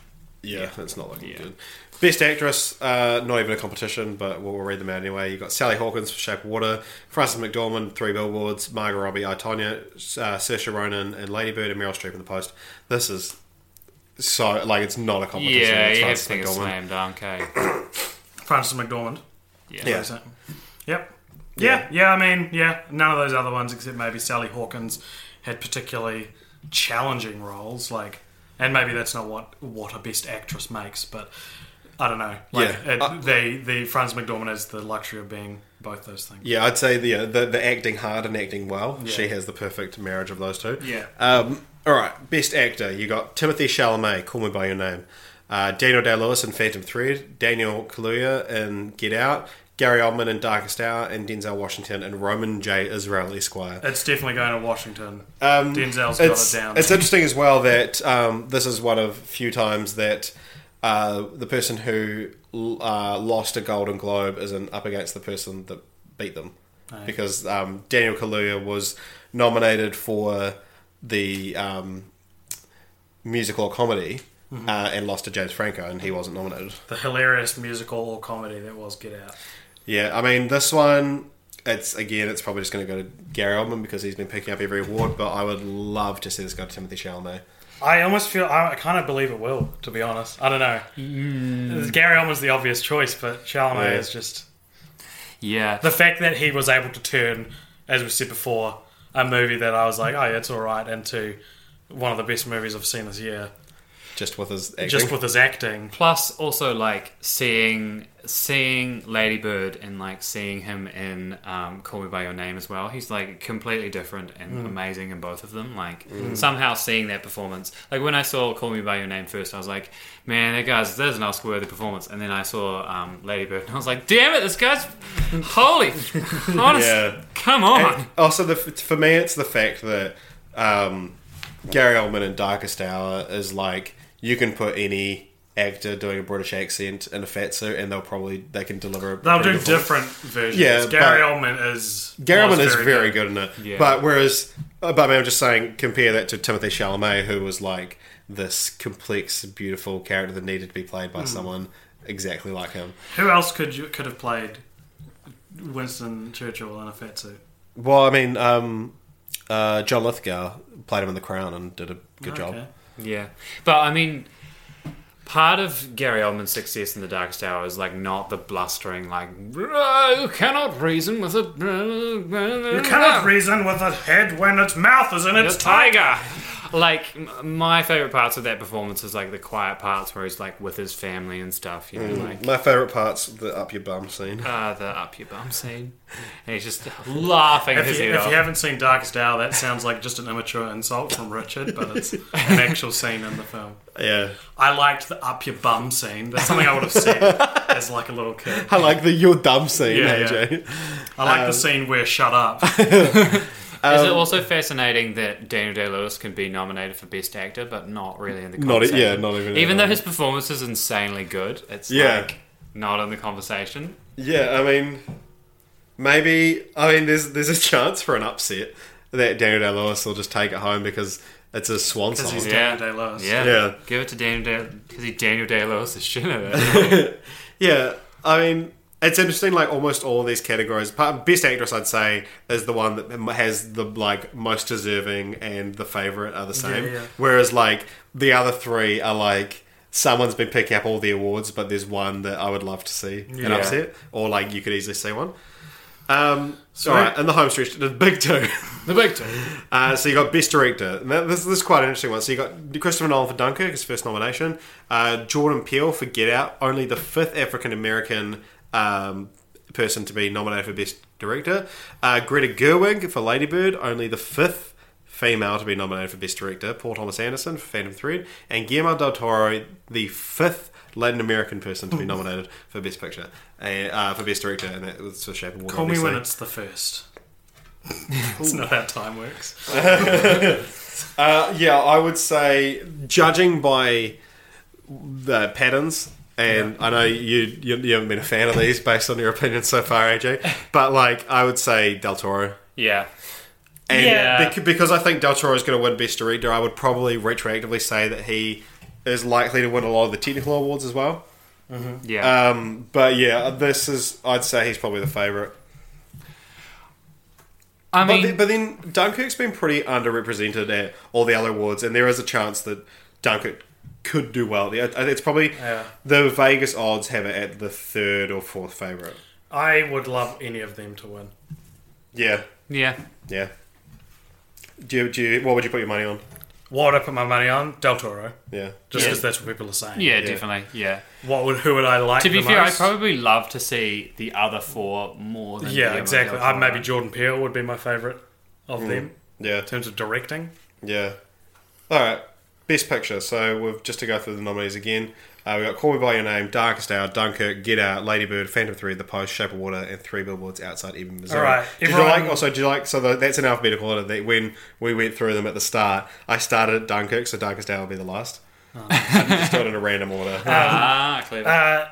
Yeah, it's not looking Yeah. good. Best actress, uh, not even a competition, but we'll, we'll read them out anyway. You got Sally Hawkins for Shape of Water, Frances McDormand, Three Billboards, Margot Robbie, I Tonya, uh, Saoirse Ronan, and Lady Bird, and Meryl Streep in the Post. This is so like it's not a competition. yeah, it's you have Frances to think it's McDormand. slam dunk. Frances McDormand. Yeah. Yeah. Yep. Yeah, yeah, I mean, yeah, none of those other ones except maybe Sally Hawkins had particularly challenging roles, like, and maybe that's not what what a best actress makes, but I don't know. Like, Yeah. it, Uh, they the Frances McDormand has the luxury of being both those things. Yeah, I'd say the, the the acting hard and acting well. She has the perfect marriage of those two. Yeah. Um, all right, best actor. You got Timothée Chalamet, Call Me by Your Name. Uh, Daniel Day Lewis in Phantom Thread. Daniel Kaluuya in Get Out. Gary Oldman in Darkest Hour, and Denzel Washington and Roman J. Israel Esquire. It's definitely going to Washington. Um, Denzel's got it's, it down. It's interesting as well that um, this is one of few times that uh, the person who uh, lost a Golden Globe isn't up against the person that beat them. Because um, Daniel Kaluuya was nominated for the um, musical or comedy Mm-hmm. uh, and lost to James Franco, and he wasn't nominated. the hilarious musical or comedy that was Get Out. Yeah, I mean this one. It's again, it's probably just going to go to Gary Oldman because he's been picking up every award. But I would love to see this go to Timothée Chalamet. I almost feel I kind of believe it will. To be honest, I don't know. Mm. Gary Oldman's the obvious choice, but Chalamet Yeah. is just Yeah. the fact that he was able to turn, as we said before, a movie that I was like, oh, yeah, it's all right, into one of the best movies I've seen this year, just with his acting. just with his acting. Plus, also like seeing seeing Lady Bird and like seeing him in um, Call Me by Your Name as well. He's like completely different and amazing in both of them. Like somehow seeing that performance. Like when I saw Call Me by Your Name first, I was like, man, that guy's there's an Oscar-worthy performance. And then I saw um, Lady Bird, and I was like, damn it, this guy's holy, honest, Yeah. come on. And also, the, for me, it's the fact that um, Gary Oldman in Darkest Hour is like you can put any actor doing a British accent in a fat suit, and they'll probably they can deliver. a They'll do different versions. Yeah, Gary Oldman is Gary Oldman is very good. in it, Yeah. but whereas, uh, but I mean, I'm just saying, compare that to Timothée Chalamet, who was like this complex, beautiful character that needed to be played by someone exactly like him. Who else could you could have played Winston Churchill in a fat suit? Well, I mean, um, uh, John Lithgow played him in The Crown and did a good job. Yeah, but I mean, part of Gary Oldman's success in The Darkest Hour is like not the blustering, like "Ah, you cannot reason with a You you cannot reason with a head when its mouth is in its tiger. Like my favorite parts of that performance is like the quiet parts where he's like with his family and stuff. You know, like My favourite part's the up your bum scene. uh, the up your bum scene, and he's just laughing If his you, head if off. you haven't seen Darkest Hour, that sounds like just an immature insult from Richard, but it's an actual scene in the film. Yeah, I liked the up your bum scene. That's something I would have said as like a little kid. I like the your dumb scene, Yeah, AJ. I like the scene where shut up. Is it um, also fascinating that Daniel Day Lewis can be nominated for Best Actor, but not really in the Not- conversation? yeah, not even- Even though his performance is insanely good, it's Yeah. like not in the conversation. Yeah, I mean, maybe. I mean, there's there's a chance for an upset that Daniel Day Lewis will just take it home because it's a swan Because song. he's Yeah. Daniel Day-Lewis. Yeah, Yeah. give it to Daniel Day because he Daniel Day Lewis is shit at it. Yeah, I mean, it's interesting. Like almost all of these categories, best actress, I'd say, is the one that has the like most deserving and the favorite are the same. Yeah, yeah. Whereas like the other three are like. Someone's been picking up all the awards, but there's one that I would love to see an Yeah. upset, or like you could easily see one. Um, all right, in the home stretch, the big two. the big two. Uh, so you got best director. And that- this, this is quite an interesting one. So you got Christopher Nolan for Dunkirk, his first nomination. Uh, Jordan Peele for Get Out, only the fifth African American um, person to be nominated for best director. Uh, Greta Gerwig for Lady Bird, only the fifth female to be nominated for best director. Paul Thomas Anderson for Phantom Thread, and Guillermo del Toro, the fifth Latin American person to be nominated for best picture, uh, uh, for best director, and that was for Shape of Water. Call me when it's the first. it's not how time works. Uh, yeah, I would say, judging by the patterns, and I know you, you you haven't been a fan of these based on your opinion so far, AJ, but like I would say Del Toro. Yeah, And Yeah. bec- because I think Del Toro is going to win Best Director, I would probably retroactively say that he is likely to win a lot of the technical awards as well. yeah. Um, but yeah, this is I'd say he's probably the favourite. I But, mean, then, but then Dunkirk's been pretty underrepresented at all the other awards, and there is a chance that Dunkirk could do well. Uh, it's probably Yeah. the Vegas odds have it at the third or fourth favorite. I would love any of them to win. Yeah, yeah. yeah. Do you, do you, what would you put your money on? What would I put my money on? Del Toro. Yeah, Just Yeah. because that's what people are saying. Yeah, definitely. Yeah. What would who would I like? To be the fair, I'd probably love to see the other four more than Yeah, Guillermo exactly. del I, Toro. maybe Jordan Peele would be my favourite of mm. them yeah, in terms of directing. yeah. All right, best picture. So we've just to go through the nominees again. Uh, we got Call Me by Your Name, Darkest Hour, Dunkirk, Get Out, Lady Bird, Phantom Thread, The Post, Shape of Water, and Three Billboards Outside Ebbing, Missouri. All right, Did you everyone- like? Also, did you like? So the, that's in alphabetical order. That when we went through them at the start, I started at Dunkirk, so Darkest Hour will be the last. Oh. So I just do it in a random order. Ah, clever. Uh,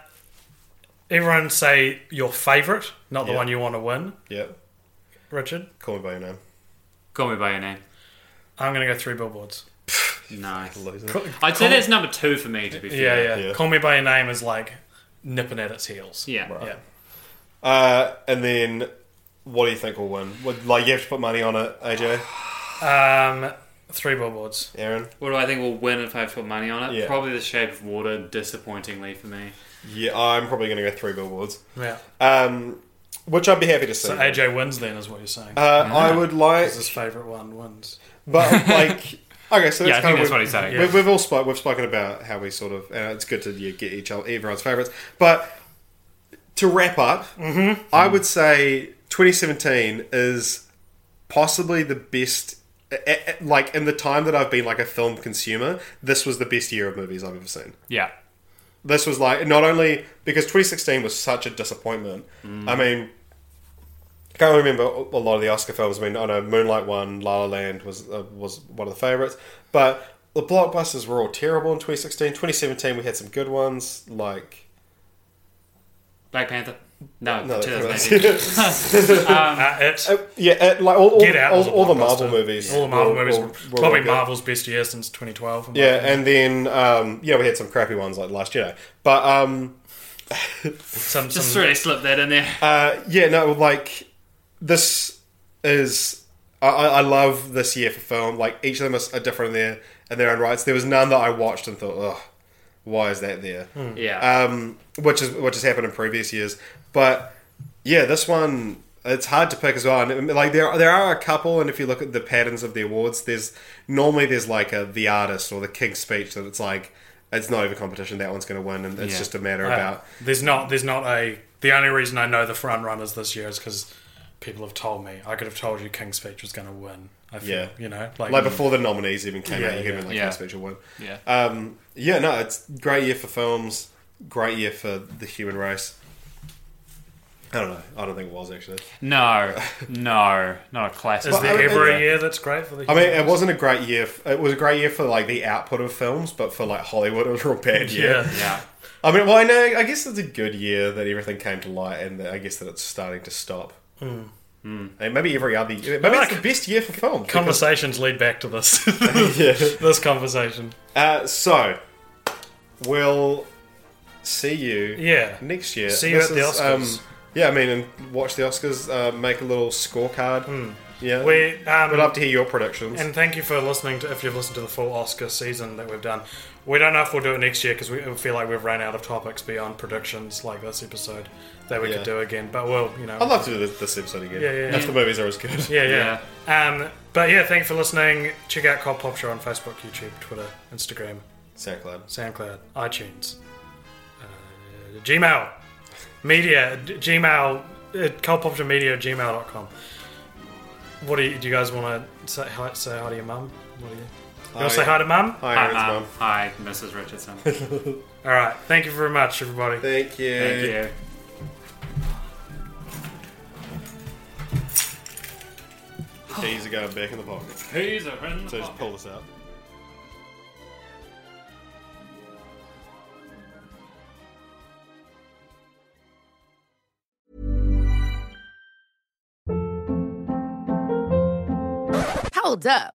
everyone say your favourite, not the Yeah. one you want to win. yeah, Richard, Call Me by Your Name. Call me by your name. I'm going to go three billboards. Nice. Loser. I'd say that's number two for me, to be fair. yeah, Yeah. Call me by your name is like nipping at its heels. Yeah. yeah. Uh, and then, what do you think will win? Would, like you have to put money on it, AJ, Um, three billboards. Aaron. What do I think will win if I put money on it? Yeah. Probably The Shape of Water, disappointingly for me. Yeah, I'm probably going to go three billboards. Yeah. Um, which I'd be happy to see. So AJ wins then, is what you're saying. uh, I would like, Because his favourite one wins. but like, okay, so that's Yeah, I kind think of that's what he's saying. We've, we've all spoke. We've spoken about how we sort of. Uh, it's good to yeah, get each other, everyone's favorites. But to wrap up, Mm-hmm. I would say 2017 is possibly the best. Like in the time that I've been like a film consumer, this was the best year of movies I've ever seen. Yeah. This was like not only because 2016 was such a disappointment. I mean, can't remember a lot of the Oscar films. I mean, I know Moonlight won, La La Land was uh, was one of the favorites, but the blockbusters were all terrible in 2016. 2017, we had some good ones like. Black Panther. No, No, 2018. Uh, it. Uh, yeah, uh, like all, all, Get Out all, all the. Marvel movies. All the Marvel were- movies. were- were were probably good. Marvel's best year since 2012. Yeah, opinion. and then um, yeah, we had some crappy ones like Last Jedi. But um, some, Just some really slip that in there. uh, yeah, no, like this is I, I I love this year for film. Like each of them are different in their in their own rights. There was none that I watched and thought, oh, why is that there? yeah. um, which is which has happened in previous years. But yeah, this one it's hard to pick as well. And like there there are a couple, and if you look at the patterns of the awards, there's normally there's like a the artist or the King's Speech that it's like it's not even competition. That one's going to win, and it's Yeah. just a matter Uh, about there's not there's not a the only reason I know the front runners this year is because people have told me. I could have told you King's Speech was going to win. I feel, Yeah. you know, like, like before the nominees even came out. You could have yeah. been like Yeah. King's Speech will win. yeah. Um, yeah, no, it's great year for films. Great year for the human race. I don't know. I don't think it was actually. no, no, not a classic. is there I- ever I- a year that's great for the? I mean, it wasn't a great year. f- It was a great year for like the output of films, but for like Hollywood, it was a real bad year. yeah. yeah. I mean, well, I know. I guess it's a good year that everything came to light, and that I guess that it's starting to stop. And maybe every other year, maybe like it's the best year for film. because- Conversations lead back to this. this conversation. Uh, so we'll see you. Yeah. Next year. See you at the um, Oscars. yeah, I mean, and watch the Oscars. Uh, make a little scorecard. Yeah. We um, We'd love to hear your predictions. And thank you for listening to if you've listened to the full Oscar season that we've done. We don't know if we'll do it next year because we feel like we've run out of topics beyond predictions like this episode that we Yeah. could do again. But we'll, you know, I'd love to do this, this episode again. Yeah, yeah, If yeah. the movies are as good. yeah, yeah. Um, but yeah, thanks for listening. Check out Cult Pop Show on Facebook, YouTube, Twitter, Instagram, SoundCloud. SoundCloud, iTunes, uh, Gmail, media, d- Gmail, uh, cultpopshow media, gmail.com. What do you, do you guys want to say hi, say hi to your mum? What do you, you want to say hi to mum? Hi, Hi, Aaron's Mum. mum. Hi, Mrs. Richardson. All right. Thank you very much, everybody. Thank you. Thank you. Keys are going back in the pocket. He's a friend. So just pull this out. Hold up.